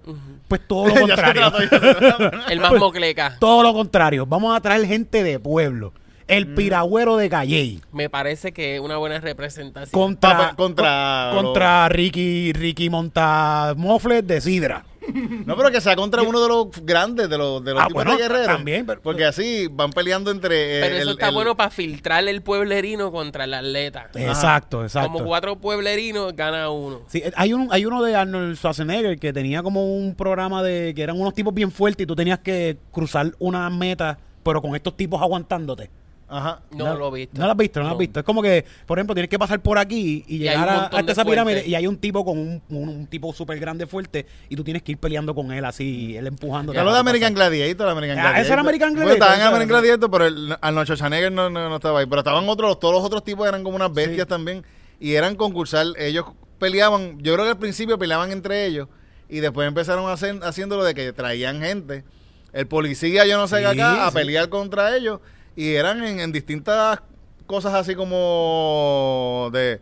pues todo lo contrario trató, ya se trató. El más mocleca. todo lo contrario vamos a traer gente de pueblo el Mm. piragüero de Calley Me parece que es una buena representación. contra Pa- contra con- contra Ricky Ricky Montamofles de Sidra No, pero que sea contra uno de los grandes, de los, de los Ah, tipos bueno, de guerreros. también, pero- Porque así van peleando entre. Pero eso está el- bueno para filtrar el pueblerino contra el atleta. exacto exacto Como cuatro pueblerinos, gana uno. Sí, hay, un, hay uno de Arnold Schwarzenegger que tenía como un programa de que eran unos tipos bien fuertes y tú tenías que cruzar una meta, pero con estos tipos aguantándote. Ajá. No, lo he visto. No lo has visto, no lo has visto. Es como que, por ejemplo, tienes que pasar por aquí y llegar un a, hasta esa pirámide y hay un tipo con un, un, un tipo súper grande, fuerte, y tú tienes que ir peleando con él así, él empujando. Ya lo de American Gladiator, American Ah, Gladiator. ese era American Bueno, Gladiator, estaba en American. Gladiator, pero el, Arnold Schwarzenegger no, no, no estaba ahí. Pero estaban otros, todos los otros tipos eran como unas bestias también. Y eran concursar. Ellos peleaban, yo creo que al principio peleaban entre ellos. Y después empezaron a hacer, haciéndolo de que traían gente. El policía, yo no sé qué Sí, acá, a sí. pelear contra ellos. Y eran en, en distintas cosas así como de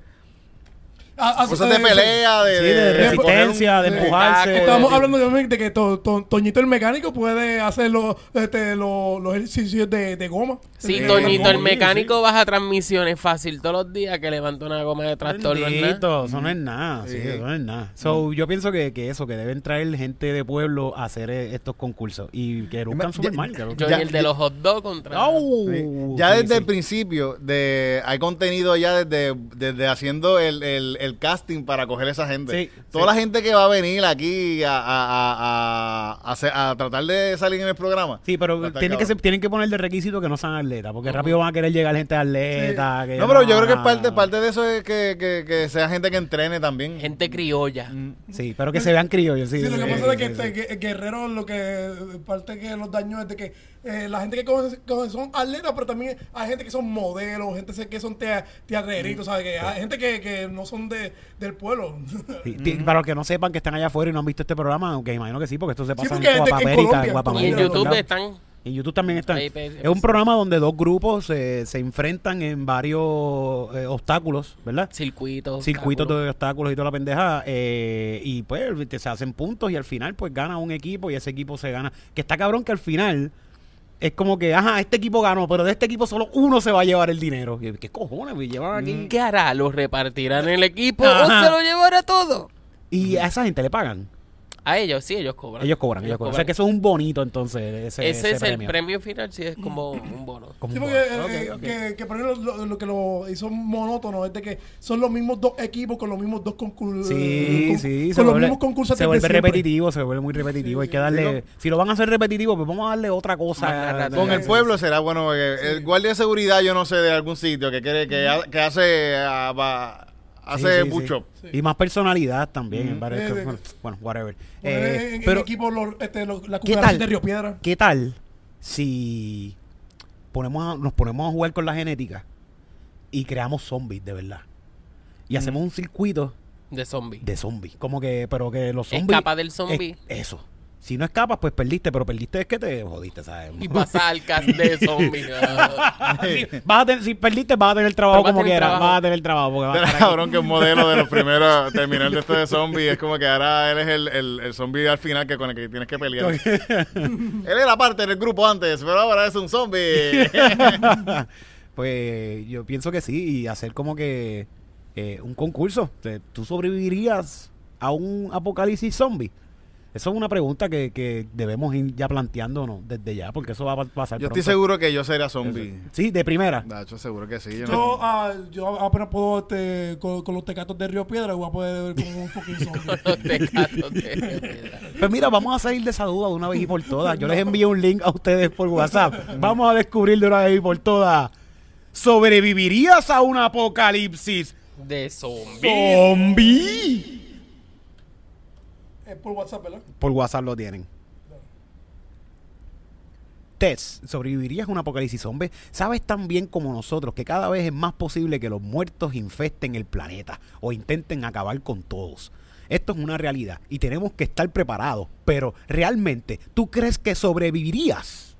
Ah, ah, cosas de eh, pelea, de, Sí, de resistencia, de sí. empujarse. Estábamos de- hablando de, de que To- To- Toñito el mecánico puede hacer los, este, los, los ejercicios de, de goma. Sí, De- de Toñito el mecánico baja transmisiones fácil todos los días que levanta una goma de tractor. no es nada. Bendito, eso no es nada, sí, Sí. eso no es nada. So, yo pienso que, que eso, que deben traer gente de pueblo a hacer eh, estos concursos y que luzcan Ya- súper mal. Yo Ya- y el de los hot dogs contra... Sí. Ya Sí, desde sí. el principio de hay contenido ya desde, desde haciendo el, el- el casting para coger esa gente. Sí, Toda sí. la gente que va a venir aquí a, a- a- a- a hacer- a tratar de salir en el programa. Sí, pero tienen que, tienen que poner de requisito que no sean atletas, porque rápido van a querer llegar gente atleta. que No, pero yo creo que parte, parte de eso es que, que- que sea gente que entrene también. Gente criolla. Sí, pero que se vean criollos. Sí, Sí, lo que sí, pasa es que sí, este, Guerrero lo que parte que los daños es de que eh, la gente que coge son atletas, pero también hay gente que son modelos, gente que son tea- teatreritos, ¿sabes? Que hay gente que, que no son de, del pueblo. Sí, Para los que no sepan que están allá afuera y no han visto este programa, aunque imagino que sí, porque esto se pasa porque en Guapamérica, Colombia, en Guapamérica, Y en YouTube están... En YouTube también están. Ahí, pues, es un programa donde dos grupos se, se enfrentan en varios eh, obstáculos, ¿verdad? Circuitos. Circuitos obstáculos. de obstáculos y toda la pendeja. eh, y pues te- se hacen puntos y al final pues gana un equipo y ese equipo se gana. Que está cabrón que al final es como que, ajá, este equipo ganó, pero de este equipo solo uno se va a llevar el dinero. Y, ¿Qué cojones? güey? Llevan aquí. ¿Qué hará? ¿Lo repartirán en el equipo Ajá. o se lo llevará todo? Y a esa gente le pagan. A ellos, sí, ellos cobran. Ellos cobran, ellos cobran. O sea que eso es un bonito entonces. Ese, Ese, es premio. el premio final, sí, es como un bono. Como Sí, un porque bono. eh, ok. Que, que por ejemplo lo, lo que lo hizo monótono es de que son los mismos dos equipos con los mismos dos concursos. Sí, con, sí, con se los vuelve, mismos concursos se vuelve repetitivo, se vuelve muy repetitivo. Hay que darle, si lo van a hacer repetitivo, pues vamos a darle otra Más cosa. Con el Sí, pueblo será bueno. eh, el guardia de seguridad, yo no sé, de algún sitio que quiere que, ha- que hace ah, va- hace Sí, sí, push-up. sí. Y más personalidad también. en varios- Sí, sí. bueno, bueno, whatever. Poner Eh, en, en pero, equipo los, este, los- la ¿Qué tal? de Río Piedra. ¿qué tal si ponemos a- nos ponemos a jugar con la genética y creamos zombies de verdad? Y hacemos un circuito De zombie. de zombies. Como que, pero que los zombies. Escapa del zombie. Es- eso. Si no escapas, pues perdiste, pero perdiste es que te jodiste, ¿sabes? Y pasar de zombies. Sí, vas a tener- si perdiste, vas a tener trabajo vas a como tener quieras. trabajo. Vas a tener trabajo. Porque vas a cabrón que un modelo de los primeros terminar de esto de zombie es como que ahora él es el, el, el zombie al final que con el que tienes que pelear. él era parte del grupo antes, pero ahora es un zombie. Pues yo pienso que sí, y hacer como que eh, un concurso. ¿Tú sobrevivirías a un apocalipsis zombie? Eso es una pregunta que, que debemos ir ya planteándonos desde ya, porque eso va a pasar yo estoy seguro que yo sería zombie. Sí, de primera. Dacho, seguro que sí. Yo Yo, no- ah, yo apenas puedo este, con, con los tecatos de Río Piedra voy a poder ver como un fucking zombie. Los tecatos de- Pues mira, vamos a salir de esa duda de una vez y por todas. Yo les envío un link a ustedes por WhatsApp. Vamos a descubrir de una vez y por todas. ¿Sobrevivirías a un apocalipsis de zombies. zombie? Es por WhatsApp, ¿verdad? Por WhatsApp lo tienen. Tess, ¿sobrevivirías un apocalipsis zombie? Sabes tan bien como nosotros que cada vez es más posible que los muertos infesten el planeta o intenten acabar con todos. Esto es una realidad y tenemos que estar preparados. Pero, ¿realmente tú crees que sobrevivirías?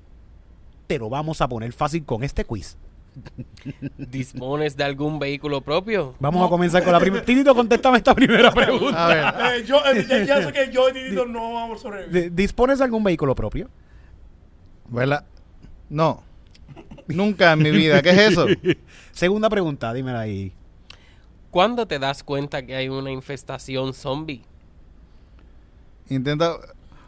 Te lo vamos a poner fácil con este quiz. ¿Dispones de algún vehículo propio? Vamos a comenzar con la primera. Titito, contéstame esta primera pregunta. A ver, Eh, yo, eh, ya, ya sé que yo y Titito no vamos a sobrevivir. ¿D- ¿Dispones de algún vehículo propio? ¿verdad? No. Nunca en mi vida. ¿Qué es eso? Segunda pregunta, dímela ahí. ¿Cuándo te das cuenta que hay una infestación zombie? Intenta.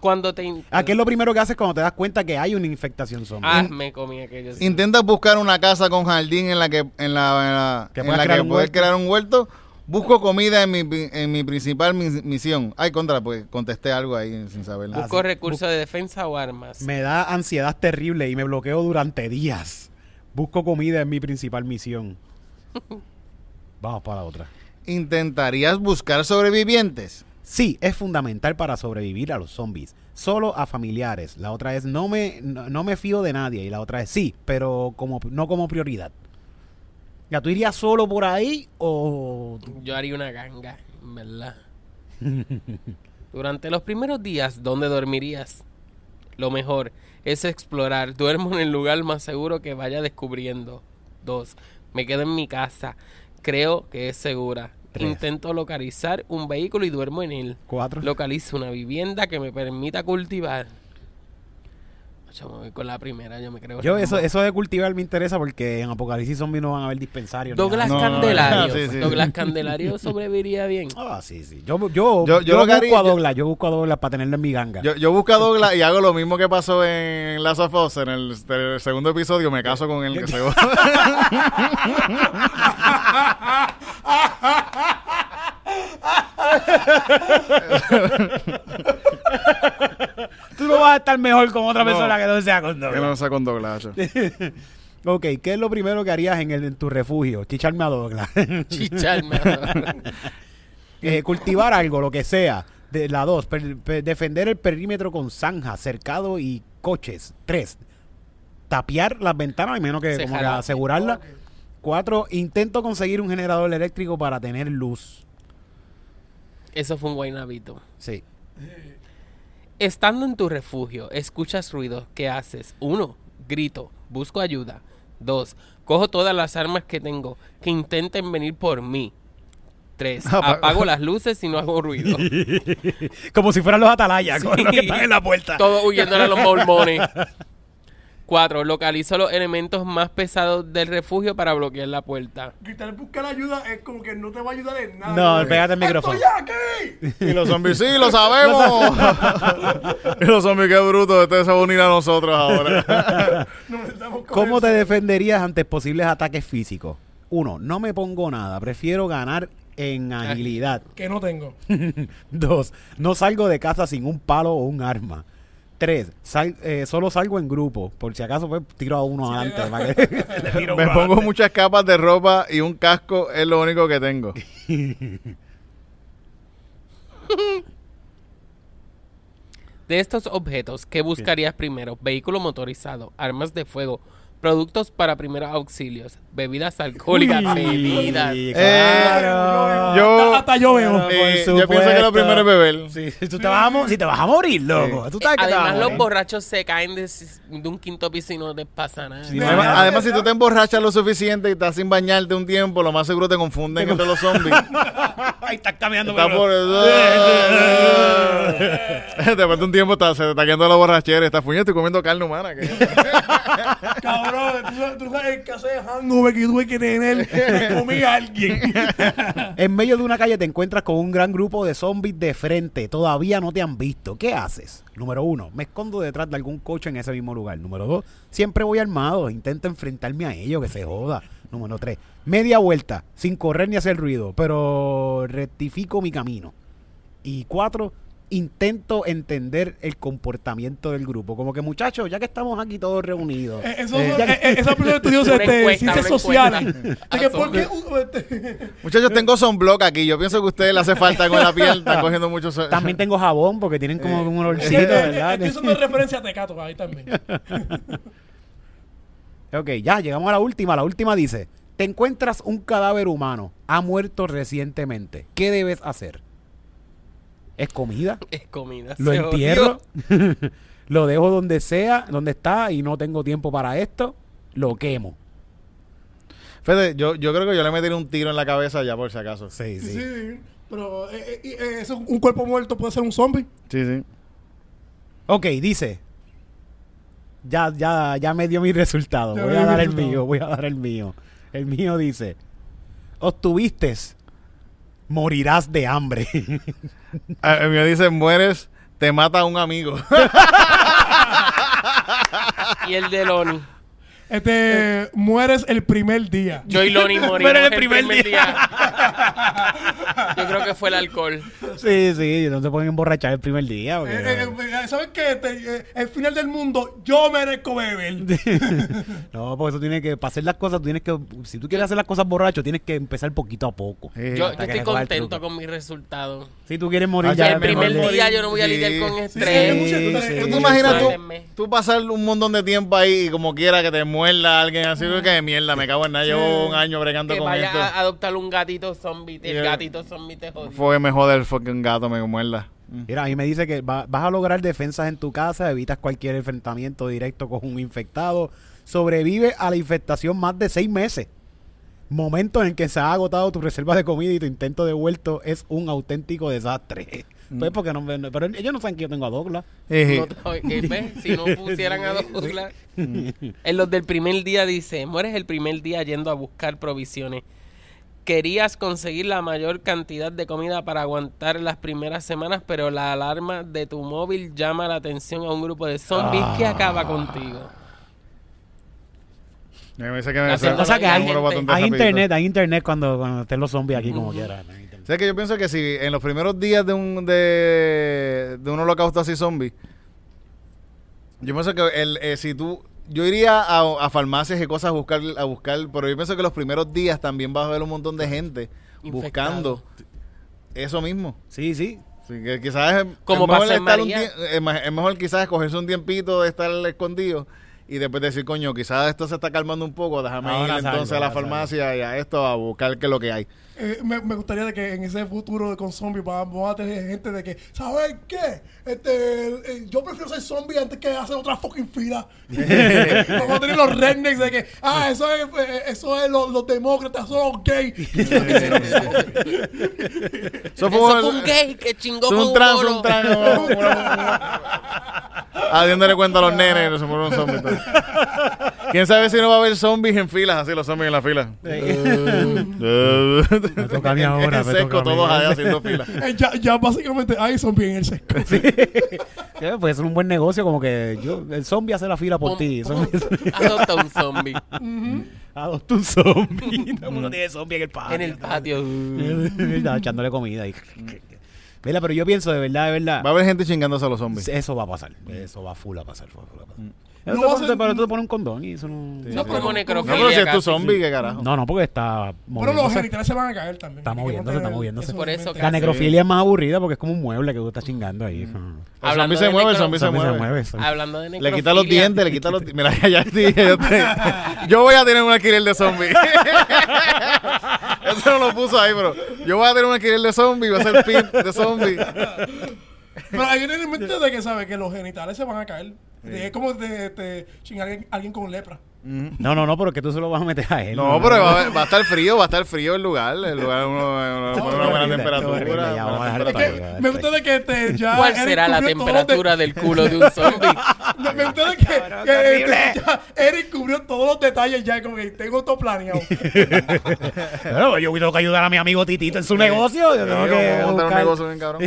Cuando te... ¿A qué es lo primero que haces cuando te das cuenta que hay una infectación zombie? Ah, me comí aquello. sí. Intenta buscar una casa con jardín en la que en la, en la- Que en puedas la crear que un huerto. crear un huerto. Busco comida en mi, en mi principal mis- misión. Ay, contra, pues contesté algo ahí sin saberlo. Busco recursos de defensa o armas. Me da ansiedad terrible y me bloqueo durante días. Busco comida en mi principal misión. Vamos para la otra. ¿Intentarías buscar sobrevivientes? Sí, es fundamental para sobrevivir a los zombies. Solo a familiares. La otra es no me, no, me fío de nadie. Y la otra es sí, pero como, no como prioridad. ¿Ya tú irías solo por ahí o...? Yo haría una ganga, ¿verdad? Durante los primeros días, ¿dónde dormirías? Lo mejor es explorar. Duermo en el lugar más seguro que vaya descubriendo. Dos, me quedo en mi casa. Creo que es segura. Tres. Intento localizar un vehículo y duermo en él. Cuatro. Localizo una vivienda que me permita cultivar. Yo me voy con la primera, yo me creo. Yo, eso, eso de cultivar me interesa porque en Apocalipsis Zombie no van a haber dispensarios. Douglas. No, no, Candelario. sí, sí. Douglas Candelario sobreviviría bien. Ah, sí, sí. Yo, yo, Yo- yo, yo lo que busco haría- a yo- Douglas. Yo busco a Douglas para tenerlo en mi ganga. Yo, yo busco a Douglas y hago lo mismo que pasó en Last of Us. En el, el segundo episodio me caso con él. Que se Tú no vas a estar mejor con otra No. persona que no sea con que Douglas. no sea con Douglas. Ok, ¿qué es lo primero que harías en, el, en tu refugio? Chicharme a Douglas. Chicharme. Eh, cultivar algo, lo que sea. De, la dos, per- per- defender el perímetro con zanjas, cercado y coches. Tres, tapiar las ventanas, menos que, como que asegurarla. Cuatro, intento conseguir un generador eléctrico para tener luz. Eso fue un guaynabito. Sí. Estando en tu refugio, escuchas ruidos. ¿Qué haces? Uno, grito, busco ayuda. Dos, cojo todas las armas que tengo que intenten venir por mí. Tres, Apa- apago las luces y no hago ruido. Como si fueran los atalayas, Sí. con los que están en la puerta. Todo huyéndole a los mormones. Cuatro, localizo los elementos más pesados del refugio para bloquear la puerta. Gritar buscar ayuda es como que no te va a ayudar en nada. No, pégate el micrófono. ¡Estoy aquí! Y los zombies, sí, lo sabemos. y los zombies, qué bruto. Este se va a unir a nosotros ahora. ¿Cómo te defenderías ante posibles ataques físicos? Uno, no me pongo nada, prefiero ganar en agilidad. Que no tengo. Dos, no salgo de casa sin un palo o un arma. Tres, sal- eh, solo salgo en grupo. Por si acaso, pues tiro a uno adelante. para que- le tiro Me uno pongo muchas capas de ropa y un casco es lo único que tengo. De estos objetos, ¿qué buscarías primero? Vehículo motorizado, armas de fuego, Productos para primeros auxilios. Bebidas alcohólicas. Uy, bebidas. claro. yo- Hasta, yo veo. Yo pienso que lo primero es beber. Sí, tú te vas a, mo- si te vas a morir, loco. Tú sabes que te vas a Además, los morir. borrachos se caen de, de un quinto piso y no les pasa nada. Sí, Además, si tú te emborrachas lo suficiente y estás sin bañarte un tiempo, lo más seguro te confunden entre los zombies. Ahí estás caminando. Está por Después de un tiempo está, se te está quedando la borrachera. Estás fuñendo estoy comiendo carne humana. ¿qué? Cabrón, tú sabes, caso de hangover que tuve que tener. Comí a alguien. En medio de una calle te encuentras con un gran grupo de zombies de frente. Todavía no te han visto. ¿Qué haces? Número uno, me escondo detrás de algún coche en ese mismo lugar. Número dos, siempre voy armado. Intento enfrentarme a ellos, que se joda. Número tres, media vuelta, sin correr ni hacer ruido, pero rectifico mi camino. Y cuatro, intento entender el comportamiento del grupo. Como que, muchachos, ya que estamos aquí todos reunidos. Eh, Eso, eh, son- eh, eh, esa persona este, encuesta, ciencias sociales. encuesta. De que por qué, son- Muchachos, tengo sunblock aquí. Yo pienso que a ustedes le hace falta con la piel. Están cogiendo mucho sol. También tengo jabón porque tienen como un olorcito, eh, eh, ¿verdad? Esto es una referencia a Tecato ahí también. Ok, ya, llegamos a la última. La última dice, te encuentras un cadáver humano, ha muerto recientemente. ¿Qué debes hacer? ¿Es comida? Es comida. ¿Lo entierro? ¿Lo dejo donde sea, donde está y no tengo tiempo para esto? ¿Lo quemo? Fede, yo, yo creo que yo le metería un tiro en la cabeza ya por si acaso. Sí, Sí, sí. Pero eh, eh, eh, eso, un cuerpo muerto puede ser un zombie. Sí, sí. Ok, dice. Ya, ya, ya me dio mi resultado. Ya Voy a dar el resultado. mío, voy a dar el mío. El mío dice, obtuviste, morirás de hambre. A- El mío dice, mueres, te mata un amigo. Y el de Loni. Este, mueres el primer día. Yo y Loni morimos el primer, día. Yo creo que fue el alcohol. sí, sí, no se pueden emborrachar el primer día. porque- Eh, eh, eh, ¿Sabes qué? Este, eh, el final del mundo, yo merezco beber. no, porque eso tiene que, para hacer las cosas, tú tienes que, si tú quieres hacer las cosas borracho, tienes que empezar poquito a poco. Yo, estoy contento con mi resultado. Si tú quieres morir Ah, ya el primer día yo no voy a Sí. lidiar con Sí, estrés. Sí, tú- sí. ¿Tú tú- te imaginas tú, tú pasar un montón de tiempo ahí y como quiera que te muerda alguien así? que mierda, me cago en nada. Llevo un año bregando Que con vaya esto. a adoptar un gatito zombie. El Yeah. gatito zombie te jodió. Fue me jode el fucking gato, me muerda. Mm. Mira, a mí me dice que va- vas a lograr defensas en tu casa, evitas cualquier enfrentamiento directo con un infectado, sobrevive a la infectación más de seis meses. Momento en que se ha agotado tu reserva de comida y tu intento de vuelto es un auténtico desastre. Pues porque no, no- pero ellos no saben que yo tengo a Douglas. No. Si no pusieran a Douglas. En los del primer día dice, mueres el primer día yendo a buscar provisiones. Querías conseguir la mayor cantidad de comida para aguantar las primeras semanas, pero la alarma de tu móvil llama la atención a un grupo de zombies que acaba contigo. Me dice que me Haciendo O sea que hay, internet, hay internet cuando, cuando estén los zombies aquí como quieran. O sea que yo pienso que si en los primeros días de un de, de un holocausto así zombie, yo pienso que el, eh, si tú yo iría a, a farmacias y cosas a buscar a buscar, pero yo pienso que los primeros días también vas a ver un montón de gente Infectado. buscando eso mismo. Sí, sí. Que quizás es, Como es mejor estar un es mejor quizás cogerse un tiempito de estar escondido y después decir, coño, quizás esto se está calmando un poco, déjame Ahora ir salgo, entonces a la salgo. farmacia y a esto a buscar qué es lo que hay. Eh, me, me gustaría de que en ese futuro con zombies va- vamos a tener gente de que, ¿sabes qué? Este, eh, yo prefiero ser zombie antes que hacer otra fucking fila. vamos a tener los rednecks de que, ah, eso es, eh, eso es los, los demócratas, son los gays. Eso fue un gay que chingó con un un trans, un trans. una- Ah, dándole cuenta a los nenes, se un zombie. ¿Quién sabe si no va a haber zombies en filas, así los zombies en la fila? Me toca a mí ahora, En me seco, toca a mí. todos allá haciendo fila. Eh, ya, ya básicamente hay zombies en el sesco. Sí, puede ser un buen negocio como que yo, el zombie hace la fila por ti. Zombie- Adopta un zombie Adopta un zombie. Todo el mundo tiene zombie en el patio. en el patio. Echándole comida. Y... Mira, pero yo pienso de verdad, de verdad. Va a haber gente chingándose a los zombies. Eso va a pasar. Eso va full a pasar. full a pasar. Eso No te pero tú te pones un condón y eso no. No, pero- como No, necrofilia. pero si es tu zombie, ¿qué carajo? No, no, porque está Pero los moviéndose. genitales se van a caer también. Está moviéndose, está moviéndose. Por eso. La casi. necrofilia es más aburrida porque es como un mueble que tú estás chingando ahí. El Hablando zombie se de mueve, el zombie se mueve. Hablando de Le quita los necrofilia, dientes, le quita los dientes. Mira, ya te dije, yo, te- yo voy a tener un alquiler de zombie. Eso no lo puso ahí, pero yo voy a tener un alquiler de zombie, va a ser pimp de zombie. Pero hay en mente de que sabe que los genitales se van a caer. Es como te, te chingar a alguien con lepra. No, no, no, pero que tú se lo vas a meter a él. No, pero va, a- va a estar frío, va a estar frío el lugar. El lugar uno, uno- No, una buena temperatura. Es me gusta de que te ya. ¿Cuál será la temperatura del culo de un zombie? Me gusta de que, este, ya Eric cubrió todos los detalles ya, como que tengo todo planeado. Pero yo tengo que ayudar a mi amigo Titito en su negocio. Yo tengo vamos que a montar un negocio bien cabrón.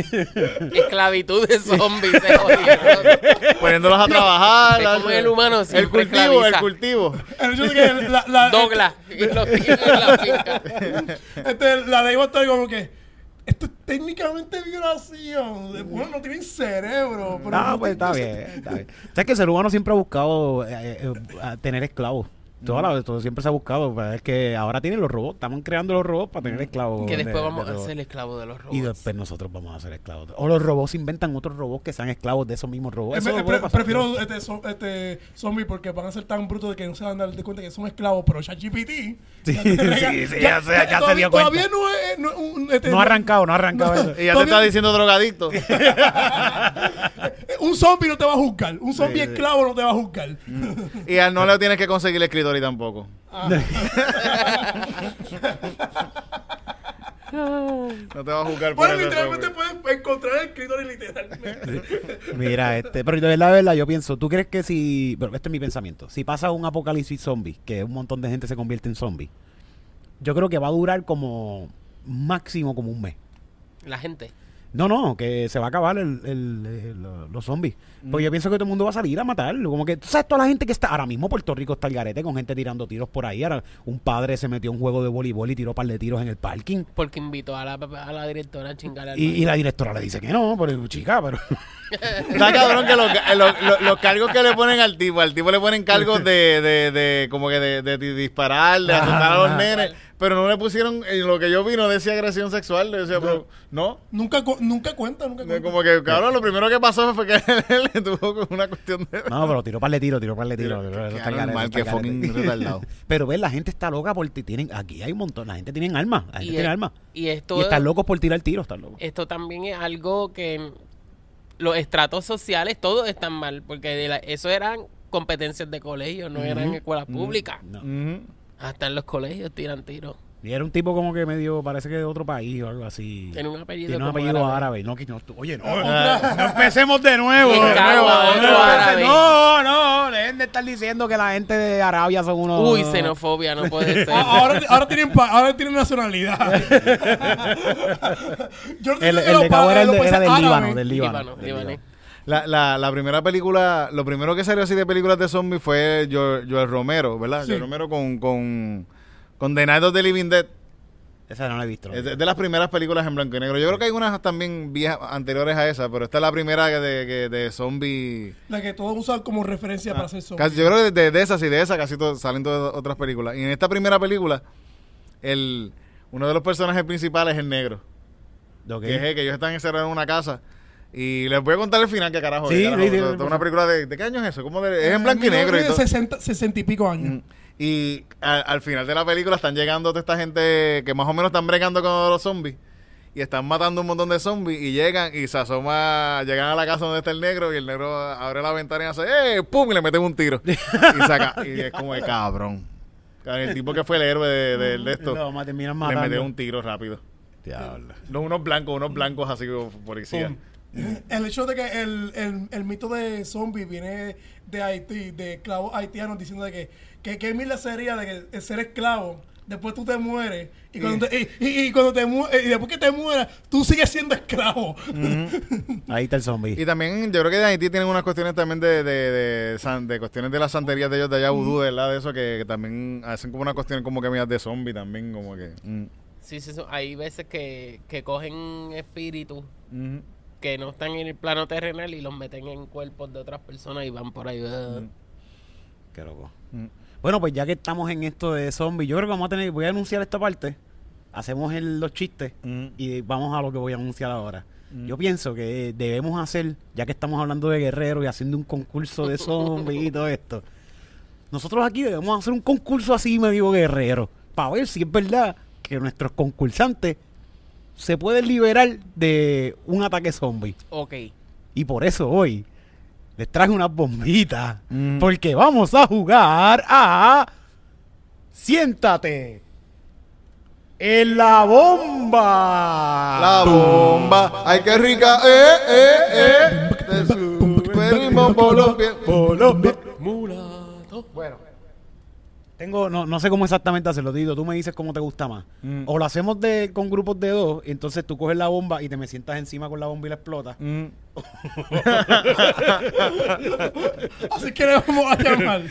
Esclavitud de zombies. se jodió. Poniéndolos a trabajar. Es el humano El cultivo, el esclaviza. cultivo. El hecho de que la, la, Douglas. Y los tiene en la finca. este, la ley va a estar como que. Esto es técnicamente violación. Bueno, no tienen cerebro. Pero No, pues está bien, está bien. Sabes que el ser humano siempre ha buscado eh, eh, a tener esclavos. Toda la- todo siempre se ha buscado. pero es que ahora tienen los robots. Estamos creando los robots para tener esclavos. Que después de- vamos de a ser esclavos de los robots. Y después nosotros vamos a ser esclavos. O los robots inventan otros robots que sean esclavos de esos mismos robots. Eh, Eso pre- pasar. prefiero este, este zombie porque van a ser tan brutos de que no se van a dar de cuenta que son esclavos, pero ChatGPT. Sí, sí, sí, ya se- ya dio cuenta. Todavía no es. No, es un, este, No ha arrancado, no ha arrancado eso. Y ya te está diciendo drogadicto. Un zombie no te va a juzgar. Un zombie esclavo no te va a juzgar. Y a no le tienes que conseguir el escritorio tampoco. No te va a juzgar por Bueno, literalmente puedes encontrar el escritorio literalmente. Mira, este, pero de verdad, de verdad, yo pienso, ¿tú crees que si, pero este es mi pensamiento, si pasa un apocalipsis zombie, que un montón de gente se convierte en zombie, yo creo que va a durar como máximo como un mes. La gente. No, no, que se va a acabar el, el- el- lo- los zombies. Porque yo pienso que todo el mundo va a salir a matarlo. Como que, ¿tú sabes toda la gente que está ahora mismo? Puerto Rico está el garete con gente tirando tiros por ahí. Ahora, un padre se metió a un juego de voleibol y tiró un par de tiros en el parking. Porque invitó a la, a la directora a chingar al Y, y la directora le dice que no, pero chica, pero. Está cabrón que los, los- los- los cargos que le ponen al tipo, al tipo le ponen cargos de, de, de como que de, de disparar, de asustar a los Ajá. nenes, pero no le pusieron, en lo que yo vi no decía agresión sexual, le decía, pero no. nunca, cu- nunca cuenta, nunca cuenta. Como que, cabrón, lo primero que pasó fue que él le tuvo con una cuestión de... No, pero tiró par de tiro, tiró par de tiro. Qué Eso está el qué está el fucking retardado. Pero ves, la gente está loca porque tienen, aquí hay un montón, la gente tiene armas, la gente Y, tiene es- armas. y esto, Y están locos por tirar tiros, están locos. esto también es algo que los estratos sociales todos están mal. Porque de la- eso eran competencias de colegio, no eran escuelas públicas. No. Hasta en los colegios tiran tiros. Y era un tipo como que medio, parece que de otro país o algo así. Tiene un apellido Tiene un como apellido árabe. árabe. No, que no, oye, no, no empecemos de nuevo. Otro árabe. No, no, dejen de estar diciendo que la gente de Arabia son unos... Uy, xenofobia, no puede ser. Ah, ahora, ahora, tienen, pa- ahora tienen nacionalidad. Yo no El, de Cabo era, el de- era países del Líbano, árabes- del Líbano. Líbano, del Líbano. Líbano. La, la, la primera película, lo primero que salió así de películas de zombies fue Jo- Joel Romero, ¿verdad? Sí. Joel Romero con, con, con The Night of the Living Dead. Esa no la he visto. Es de, de las primeras películas en blanco y negro. Yo creo que hay unas también viejas anteriores a esa, pero esta es la primera que de, que de zombie. La que todos usan como referencia para hacer zombie. Casi- yo creo que de, de esas y de esas casi to- salen todas otras películas. Y en esta primera película, el, uno de los personajes principales es el negro. Ok. Que es el que ellos están encerrados en una casa. Y les voy a contar el final, que carajo. Sí, es, carajo. sí, sí, una película de. ¿De qué año es eso? ¿Cómo de- es en blanco y Eh, negro y todo. 60, 60 y pico años. Mm. Y al, al final de la película están llegando toda esta gente que más o menos están bregando con los zombies. Y están matando un montón de zombies. Y llegan y se asoma. Llegan a la casa donde está el negro. Y el negro abre la ventana y hace ¡Eh! ¡Pum! Y le meten un tiro. y saca. Y es como de cabrón. El tipo que fue el héroe de, de- de esto. Le metió un tiro rápido. Diablo. No, unos blancos, unos blancos así como policía. Pum. El hecho de que el, el, el mito de zombie viene de Haití, de esclavos haitianos, diciendo de que, que qué mil sería de que ser esclavo, después tú te mueres, y cuando te, y, y- y cuando te mu- y después que te mueras, tú sigues siendo esclavo. Ahí está el zombie. Y también, yo creo que de Haití tienen unas cuestiones también de, de, de, san- de cuestiones de las santerías de ellos de allá, vudú, de verdad, de eso, que, que también hacen como una cuestión como que medias de zombie también, como que... mm. Sí, sí, sí. Hay veces que, que cogen espíritus Ujú. Que no están en el plano terrenal y los meten en cuerpos de otras personas y van por ahí. uh, Qué loco. Mm. Bueno, pues ya que estamos en esto de zombies, yo creo que vamos a tener, voy a anunciar esta parte, hacemos el- los chistes Mm. y vamos a lo que voy a anunciar ahora. Mm. Yo pienso que debemos hacer, ya que estamos hablando de guerreros y haciendo un concurso de zombies y todo esto, nosotros aquí debemos hacer un concurso así medio guerrero, para ver si es verdad que nuestros concursantes se pueden liberar de un ataque zombie. Ok. Y por eso hoy les traje unas bombitas. Mm. Porque vamos a jugar a. Siéntate. En la bomba. La bomba, ay qué rica, eh, eh, eh. Te. Tengo, no, no sé cómo exactamente hacerlo, Tito. Tú me dices cómo te gusta más. Mm. O lo hacemos de, con grupos de dos, y entonces tú coges la bomba y te me sientas encima con la bomba y la explotas. Mm. Así que le vamos a llamar.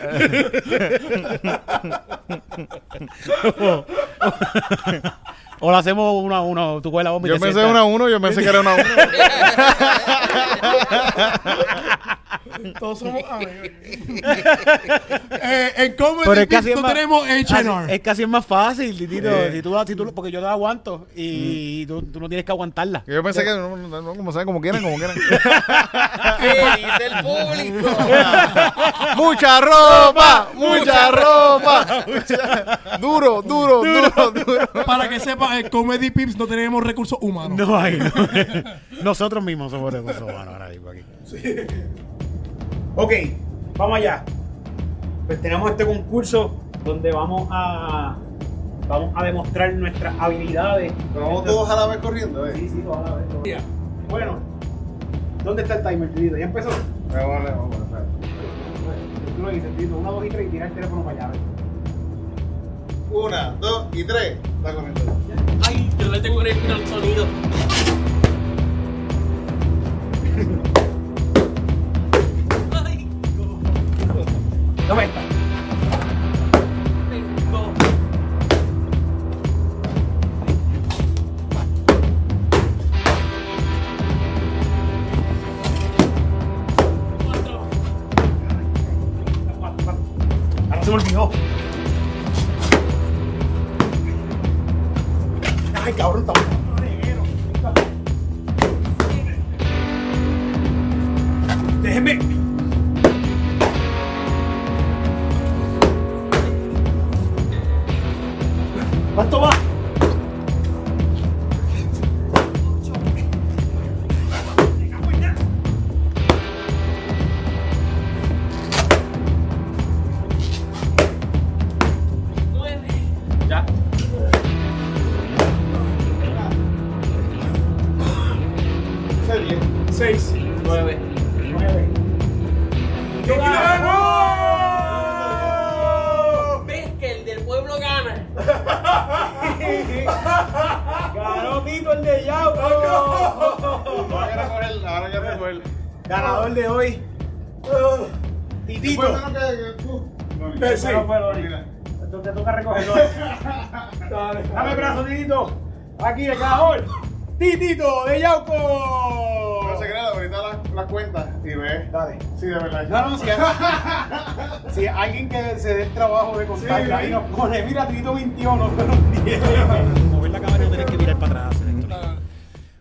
O lo hacemos uno a uno. Tú coges la bomba y Yo te pensé sientas. una a uno, yo pensé que era una a uno. Todos somos amigos. eh, en Comedy Pero es que así es no más, tenemos H&R. es así es más fácil, Titito. Eh. Si tú, si tú- porque yo la aguanto y tú, tú no tienes que aguantarla. Yo pensé que, no, no, no, como saben, como quieran, como quieran. ¿Qué dice el público? mucha ropa, mucha ropa. duro, duro, duro, duro. Para que sepa, en Comedy Pips no tenemos recursos humanos. No hay. no. Nosotros mismos somos recursos humanos ahora mismo aquí. Ok, vamos allá. Pues tenemos este concurso donde vamos a vamos a demostrar nuestras habilidades. Vamos todos a la vez corriendo, eh. Sí, sí, todas a la vez. Bueno, ¿dónde está el timer, Tito? ¿Ya empezó? Vamos, vamos, vamos. Tú lo dices, Tito, una, dos y tres y tira el teléfono para allá. Una, dos y tres. Está corriendo. Ay, yo le tengo el el sonido. Ay, ¿Dónde está? Déjeme. ¿Cuánto va? Nueve. Nos pone, mira, Tito 21, pero 10. Mover la cámara y no tenés que mirar para atrás.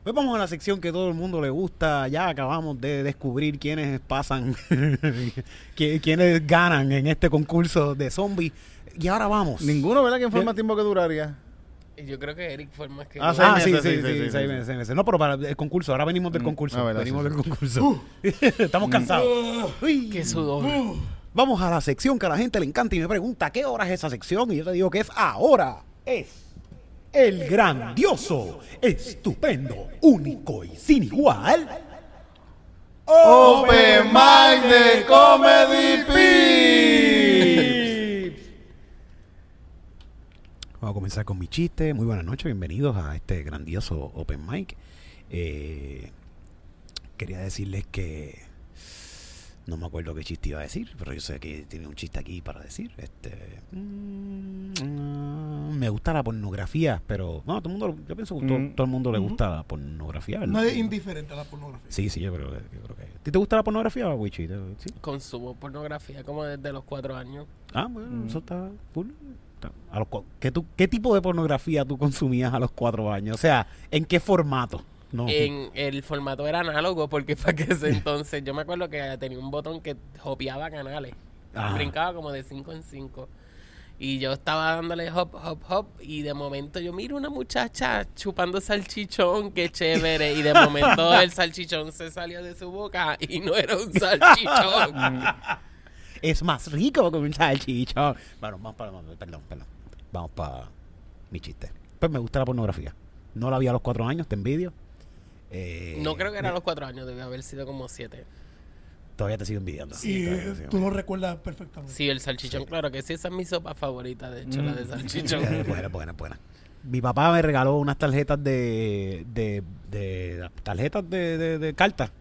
Pues vamos a la sección que todo el mundo le gusta. Ya acabamos de descubrir quiénes pasan, qui- quiénes ganan en este concurso de zombies. Y ahora vamos. Ninguno, ¿verdad? ¿Quién fue el Bien. más tiempo que duraría? Yo creo que Eric fue el más que. Ah, Ah, Seis sí, sí, sí, sí, sí, sí, sí, seis meses, seis meses. No, pero para el concurso, ahora venimos del Mm, concurso. ah, verdad, venimos sí, del concurso. Estamos cansados. Uy. Qué sudor. Vamos a la sección que a la gente le encanta y me pregunta qué hora es esa sección y yo te digo que es ahora. Es el grandioso, estupendo, único y sin igual. Open Mic de Comedy Pips. Vamos a comenzar con mi chiste. Muy buenas noches, bienvenidos a este grandioso Open Mic. Eh, quería decirles que No me acuerdo qué chiste iba a decir, pero yo sé que tiene un chiste aquí para decir. Este. mm, mm, me gusta la pornografía, pero. No, todo el mundo. Yo pienso que todo, Mm. todo el mundo le gusta la pornografía, ¿verdad? Nadie es indiferente a la pornografía. Sí, sí, yo creo, que- yo creo que. ¿A ti te gusta la pornografía, Wichi? ¿Te- ¿Sí? Consumo pornografía como desde los cuatro años. Ah, bueno, Mm. eso está full. Está- A los, ¿qué, tú, ¿Qué tipo de pornografía tú consumías a los cuatro años? O sea, ¿en qué formato? No. En el formato era análogo porque para que ese entonces yo me acuerdo que tenía un botón que hopeaba canales. Ajá. Brincaba como de 5 en 5. Y yo estaba dándole hop, hop, hop. Y de momento yo miro una muchacha chupando salchichón, qué chévere. Y de momento el salchichón se salió de su boca y no era un salchichón. Es más rico que un salchichón. Bueno, vamos para. Perdón, perdón. Vamos para mi chiste. Pues me gusta la pornografía. No la vi a los cuatro años, te envidio. Eh, No creo que eran los 4 años, debe haber sido como 7. Todavía te sigo envidiando. eh, sigo tú lo recuerdas perfectamente. Sí, el salchichón, claro que sí, esa es mi sopa favorita, de hecho, la de salchichón. Eh, buena, buena, buena. Mi papá me regaló unas tarjetas de. de, de tarjetas de, de, de cartas.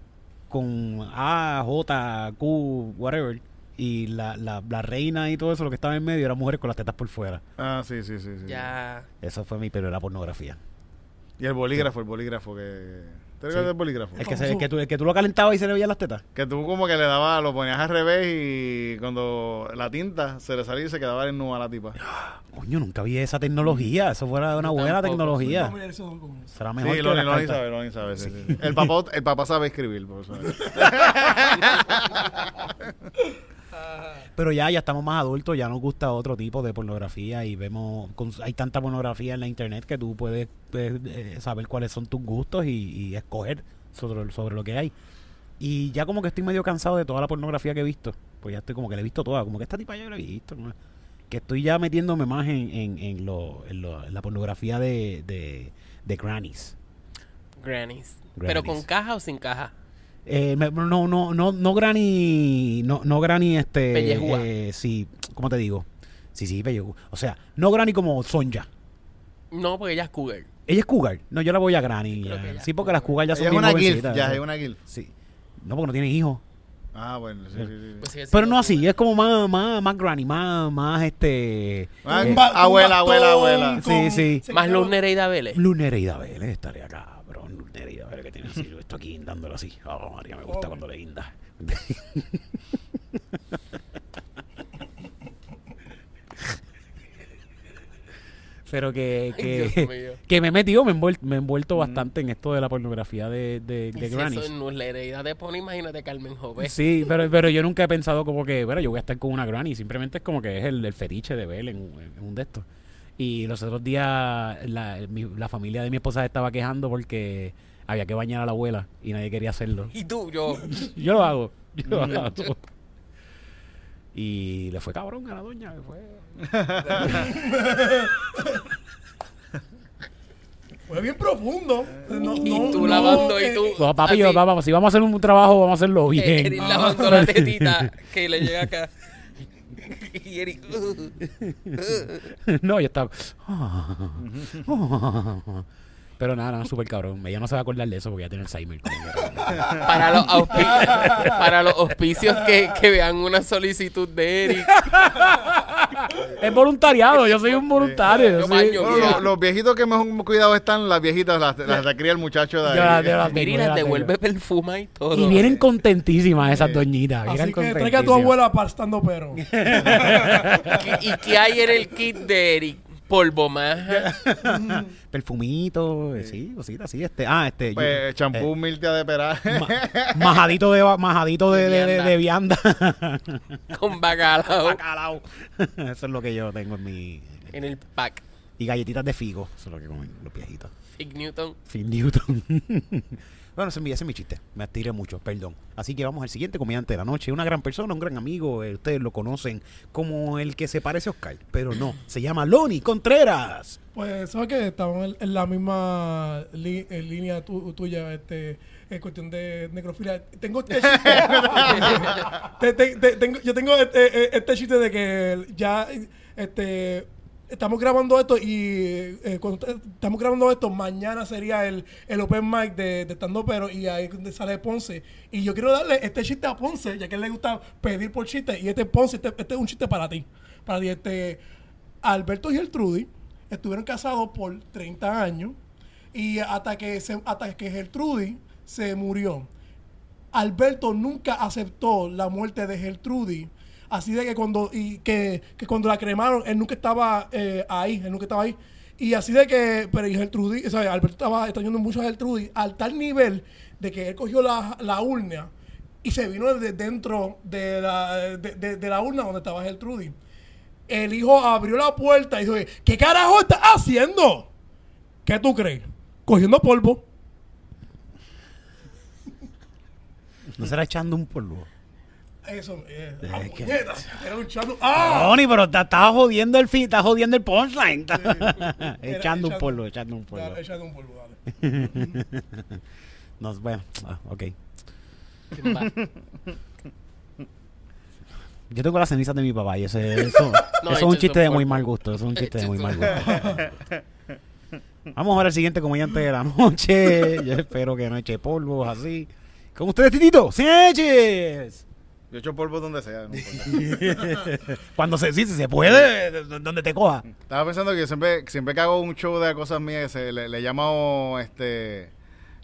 Con A, J, Q, whatever. Y la, la, la reina y todo eso, lo que estaba en medio, eran mujeres con las tetas por fuera. Ah, sí, sí, sí. sí. Ya. Eso fue mi primera pornografía. Y el bolígrafo, el bolígrafo que... ¿Te recuerdas del bolígrafo? El que, se- el que, tú, el que tú lo calentabas y se le veían las tetas. Que tú como que le dabas, lo ponías al revés y cuando la tinta se le salía y se quedaba en a la tipa. Coño, nunca vi esa tecnología. Eso fuera una buena tampoco, tecnología. Con eso. Será mejor Sí, que lo, las lo cartas. sabe, lo sabe. sí, sí. El, papá, el papá sabe escribir, por eso. Pero ya, ya estamos más adultos, ya nos gusta otro tipo de pornografía y vemos, hay tanta pornografía en la internet que tú puedes eh, saber cuáles son tus gustos y, y escoger sobre, sobre lo que hay. Y ya como que estoy medio cansado de toda la pornografía que he visto, pues ya estoy como que la he visto toda, como que esta tipa ya la he visto, ¿no? que estoy ya metiéndome más en, en, en lo, en, lo- en la pornografía de, de, de grannies. Grannies. Grannies. ¿Pero con caja o sin caja? Eh, me- no, no, no, no granny, no, no granny, este, Pellejúa. eh, sí, ¿cómo te digo? Sí, sí, pellejúa. O sea, no granny como Sonja. No, porque ella es cougar. Ella es cougar. No, yo la voy a granny. Ya. Sí, porque las cougar ya son Ella es bien una gilf, jovencitas, ya ¿sí? es una gilf. Sí. No, porque no tienen hijos. Ah, bueno, sí, sí, sí. Pues sigue Pero siendo no así, es como más, más, más granny, más, más este... Ah, eh, abuela, abuela, abuela. Sí, sí. Más Luz Nereida Vélez. Lunereida Vélez estaría cabrón. Lunereida Vélez que tiene así, esto aquí guindándolo así. Oh, María, me gusta Oh. cuando le guinda. Pero que, que, que me he metido, me he envuelto, me he envuelto bastante en esto de la pornografía de, de, de si eso en Luz Nereida te pone, imagínate Carmen Joven. Sí, pero, pero yo nunca he pensado como que, bueno, yo voy a estar con una granny. Simplemente es como que es el, el fetiche de ver en un de estos. Y los otros días la, mi- la familia de mi esposa estaba quejando porque había que bañar a la abuela y nadie quería hacerlo. Y tú, yo. Yo lo hago. Yo lo hago. Y le fue cabrón a la doña. le fue- Fue bien profundo. No- Y no- tú no, lavando y eh, tú. No, papi, yo, vamos, si vamos a hacer un trabajo, vamos a hacerlo eh, bien. Eric lavando la tetita que le llega acá. Y Eric. no, yo estaba. Pero nada, nada, súper cabrón. Ella no se va a acordar de eso porque ya tiene Alzheimer. que- para, los auspi- para los auspicios que, que vean una solicitud de Eric. es voluntariado, yo soy un voluntario. Yo yo soy- baño. Bueno, Mira. los, los viejitos que mejor cuidados están, las viejitas las, las recría el muchacho de ahí. Mira, y las devuelve perfuma y todo. Y vienen contentísimas esas doñitas. Así vienen que traiga a tu contentísimas. abuela para estando pero. ¿Y, y qué hay en el kit de Eric? Polvo maja. Perfumito, eh, sí, cositas, sí. Este, ah, este. yo- Pues, champú eh, de Peral. ma- majadito de, majadito de, de, de- de vianda. con bacalao Bacalao. Eso es lo que yo tengo en mi. en el pack. Y galletitas de figo. Eso es lo que comen los viejitos. Fig Newton. Finn Newton. Bueno, ese es, mi, ese es mi chiste. Me estiré mucho, perdón. Así que vamos al siguiente comediante de la noche. Una gran persona, un gran amigo. eh, ustedes lo conocen como el que se parece a Oscar. Pero no, se llama Loni Contreras. Pues, ¿sabes qué? Estamos en, en la misma li- en línea tu- tuya, este, en cuestión de necrofilia. Tengo este chiste. Te- te- te- tengo- yo tengo este, este chiste de que ya, este, estamos grabando esto y eh, cuando te- estamos grabando esto, mañana sería el, el open mic de, de Estando Pero y ahí sale Ponce. Y yo quiero darle este chiste a Ponce, ya que él le gusta pedir por chiste. Y este Ponce, este, este es un chiste para ti. Para ti, este. Alberto y Gertrudis estuvieron casados por 30 años y hasta que, se, hasta que Gertrudis se murió. Alberto nunca aceptó la muerte de Gertrudis. Así de que cuando, y que, que cuando la cremaron, él nunca estaba eh, ahí, él nunca estaba ahí. Y así de que, pero Gertrudis, sea, Alberto estaba extrañando mucho a Gertrudis, al tal nivel de que él cogió la, la urna y se vino de dentro de la, de- de la urna donde estaba Gertrudis. El hijo abrió la puerta y dijo, ¿qué carajo estás haciendo? ¿Qué tú crees? Cogiendo polvo. No será echando un polvo. Eso, eh, ah, puñeta, era un. ¡Ah! Tony, pero te estás jodiendo el fin, estás jodiendo el punchline. Era echando un polvo, echando un polvo. Échate un polvo, dale. No, bueno, ah, ok. Yo tengo las cenizas de mi papá y ese, eso, No, eso es un chiste de muy mal gusto. Eso es un chiste de muy mal gusto. Vamos a ver al siguiente comediante de la noche. Yo espero que no eche polvos así. Con ustedes, Titito, ¡Sánchez! Yo echo polvo donde sea. no. Cuando se, sí, si se puede, donde te coja. Estaba pensando que yo siempre, siempre que hago un show de cosas mías, se, le, le llamo este.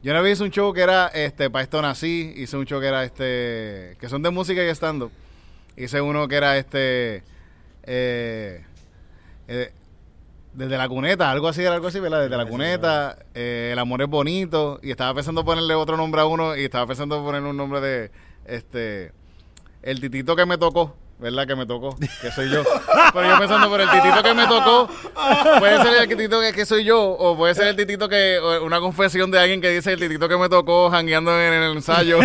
Yo una vez hice un show que era este, para esto nací, hice un show que era este. que son de música y estando. Hice uno que era este. eh, eh, desde la cuneta, algo así, era algo así, ¿verdad? Desde la cuneta, eh, el amor es bonito. Y estaba pensando ponerle otro nombre a uno y estaba pensando ponerle un nombre de este. El titito que me tocó, ¿verdad? Que me tocó, que soy yo. Pero yo pensando por el titito que me tocó, puede ser el titito que, que soy yo, o puede ser el titito que, o una confesión de alguien que dice el titito que me tocó jangueando en el ensayo.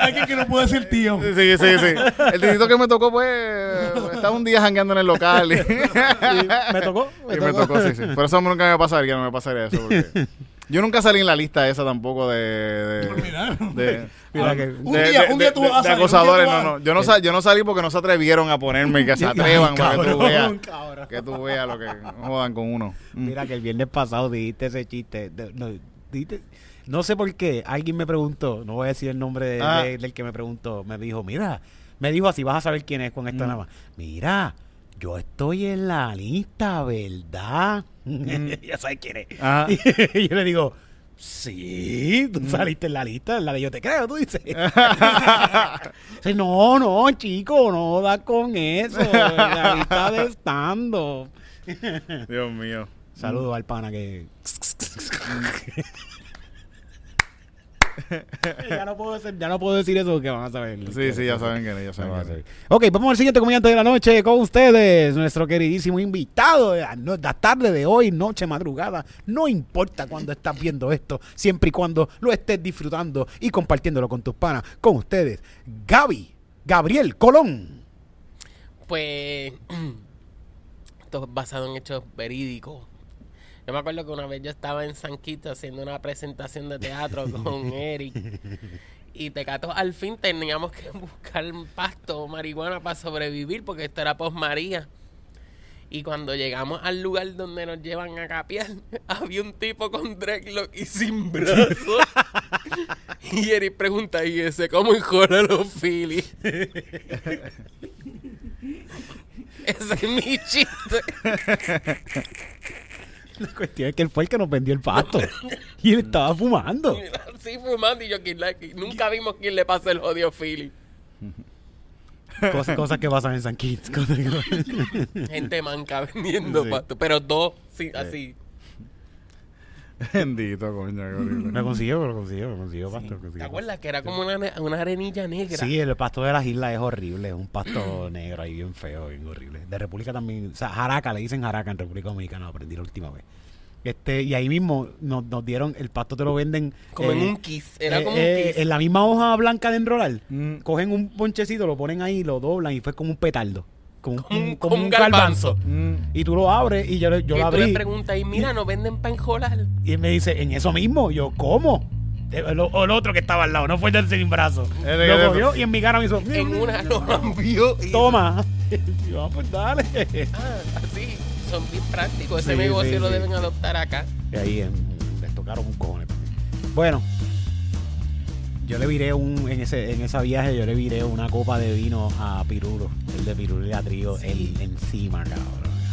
Alguien que no puede decir tío. Sí, sí, sí. El titito que me tocó, pues, estaba un día jangueando en el local. Y, ¿Me tocó? y me tocó, sí, sí. Por eso nunca me pasaría, no me pasaría eso. Porque yo nunca salí en la lista esa tampoco de... de, Mira. de- Mira que- Un día- un día tú vas a de salir, día acosadores, no, no. Yo no, sal- yo no salí porque no se atrevieron a ponerme y que se atrevan para que tú veas. Que tú veas lo que jodan con uno. Mm. Mira que el viernes pasado dijiste ese chiste. de- no, dijiste- no sé por qué. Alguien me preguntó, no voy a decir el nombre de- Ah. de- del que me preguntó. Me dijo, mira, me dijo así, vas a saber quién es con esto Mm. nada más. Mira, yo estoy en la lista, ¿verdad? ya sabes quién es. Y yo le digo, sí, tú saliste en la lista, en la de yo te creo, tú dices. Dice, no, no, chico, no da con eso. la lista de estando. Dios mío. Saludos al pana que. ya, no puedo decir, ya no puedo decir eso porque van a saber. Sí, sí, ya saben que ya saben que. Ok, vamos al siguiente comediante de la noche con ustedes, nuestro queridísimo invitado de la, no- de la tarde de hoy, noche, madrugada. No importa cuando estás viendo esto, siempre y cuando lo estés disfrutando y compartiéndolo con tus panas. Con ustedes, Gaby, Gabriel Colón. Pues esto es basado en hechos verídicos. Yo me acuerdo que una vez yo estaba en San Quito haciendo una presentación de teatro con Eric. Y Tecato al fin teníamos que buscar pasto o marihuana para sobrevivir porque esto era post María. Y cuando llegamos al lugar donde nos llevan a capiar, había un tipo con dreadlock y sin brazos. y Eric pregunta, ¿y ese cómo enjora los Phillies? Ese es mi chiste. La cuestión es que él fue el que nos vendió el pasto. y él estaba fumando. Así fumando y yo "¿Quién nunca vimos quién le pasa el odio Philly. Cosas, cosas que pasan en San Kitts. cosas que- Gente manca vendiendo Sí. pasto. Pero dos, sí, así. Bendito, coño, qué horrible. Lo consiguió, lo consiguió, lo consiguió, pasto. lo ¿Te consiguió. acuerdas que era como una, una arenilla negra? Sí, el pasto de las islas es horrible, es un pasto negro ahí bien feo, bien horrible. De República también, o sea, Jaraca, le dicen Jaraca en República Dominicana, lo aprendí la última vez. Este, y ahí mismo nos, nos dieron, el pasto te lo venden. Como en eh, un kiss. Era eh, como eh, un kiss. En la misma hoja blanca de enrolar, Mm. cogen un ponchecito, lo ponen ahí, lo doblan y fue como un petardo. Como, un- Como un- como un garbanzo. garbanzo. Mm. Y tú lo abres y yo, yo que lo tú le abrí. preguntas y mira, no venden para enjolar. Y él me dice, en eso mismo, yo, ¿cómo? Eh, El, o el otro que estaba al lado, no fue el del sin brazo. El de- Lo cogió y en mi cara me hizo, En una lo cambió y toma. Y yo, "Ah, pues dale. Ah, así. Son bien prácticos. Ese Sí, negocio sí, lo sí. deben adoptar acá. Y ahí en- les tocaron un cojones. Bueno, yo le viré un, en ese, en esa viaje, yo le viré una copa de vino a Pirulo, el de Pirulo y a Trío, Sí. el, encima, cabrón.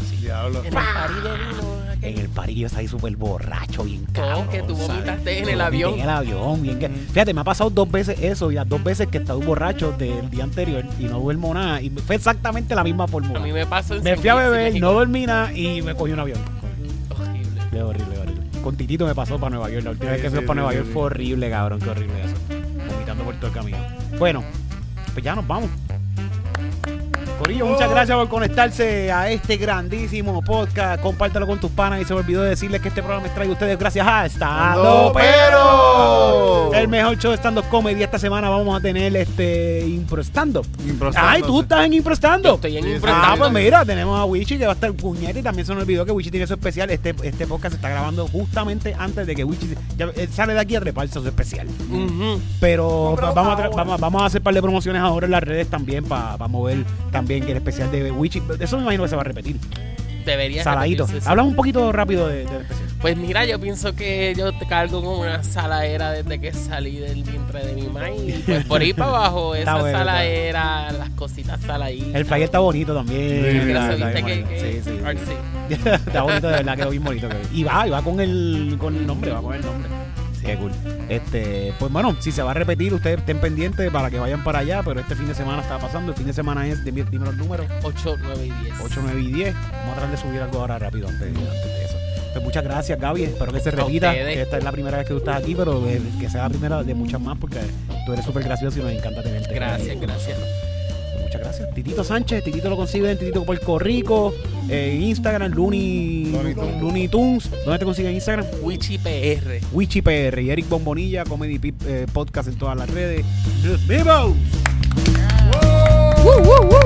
así. Diablo. En el party de vino. aquel. En el parillo está ahí súper borracho, bien cabrón. que tú vomitaste en Yo el avión. En el avión, bien que- Fíjate, me ha pasado dos veces eso y las dos veces que he estado borracho del día anterior y no duermo nada. Y fue exactamente la misma fórmula. A mí me pasó en Me fui a beber, México. no dormí nada y me cogí un avión. Horrible. Horrible, horrible. Con Titito me pasó para Nueva York. La última Sí, vez que fui sí, para sí, Nueva sí, York sí. fue horrible, cabrón. Qué horrible eso. Bueno, pues ya nos vamos. Corillo, muchas gracias por conectarse a este grandísimo podcast. Compártelo con tus panas y se me olvidó de decirles que este programa es traído a ustedes gracias a Estando Pero. El mejor show de stand-up comedy. Esta semana vamos a tener este Impro Stand-up. Impro Ay, tú estás en Impro Stand-up. estoy en Sí. Ah, pues mira, tenemos a Wichi que va a estar puñete y también se nos olvidó que Wichi tiene su especial. Este, este podcast se está grabando justamente antes de que Wichi ya, él sale de aquí a treparse su especial. Pero No, pero vamos, a vamos, vamos a hacer un par de promociones ahora en las redes también para mover también que el especial de Wichi. Eso me imagino que se va a repetir. Debería Saladito. Habla un poquito rápido de- del especial. Pues mira, yo pienso que yo te cargo como una saladera desde que salí del vientre de mi mamá y pues por ahí para abajo, esa bueno, saladera, las cositas saladitas. El flyer está bonito también. Sí, Gracias, Está- que, bonito. que Sí, sí, está bonito, de verdad, quedó bien bonito. Y va, y va con el, con el nombre, va con el nombre. Qué cool. Este, pues bueno, si se va a repetir, ustedes estén pendientes para que vayan para allá, pero este fin de semana está pasando. El fin de semana es, dime, dime los números, 8, 9 y 10. 8, 9 y 10. Vamos a tratar de subir algo ahora rápido antes, antes de eso. Pues muchas gracias, Gaby. Espero que se repita. Que esta es la primera vez que tú estás aquí, pero eh, que sea la primera de muchas más, porque tú eres súper gracioso y nos encanta tenerte. Gracias, gracias. Muchas gracias. Titito Sánchez, Titito lo consigue en Titito Puerto Rico, en Instagram, Looney, Looney Tunes. ¿Dónde te consiguen en Instagram? Wichi PR. Wichi PR y Eric Bombonilla, Comedy Pip- eh, Podcast en todas las redes. ¡Nos vemos! ¡Woo, woo!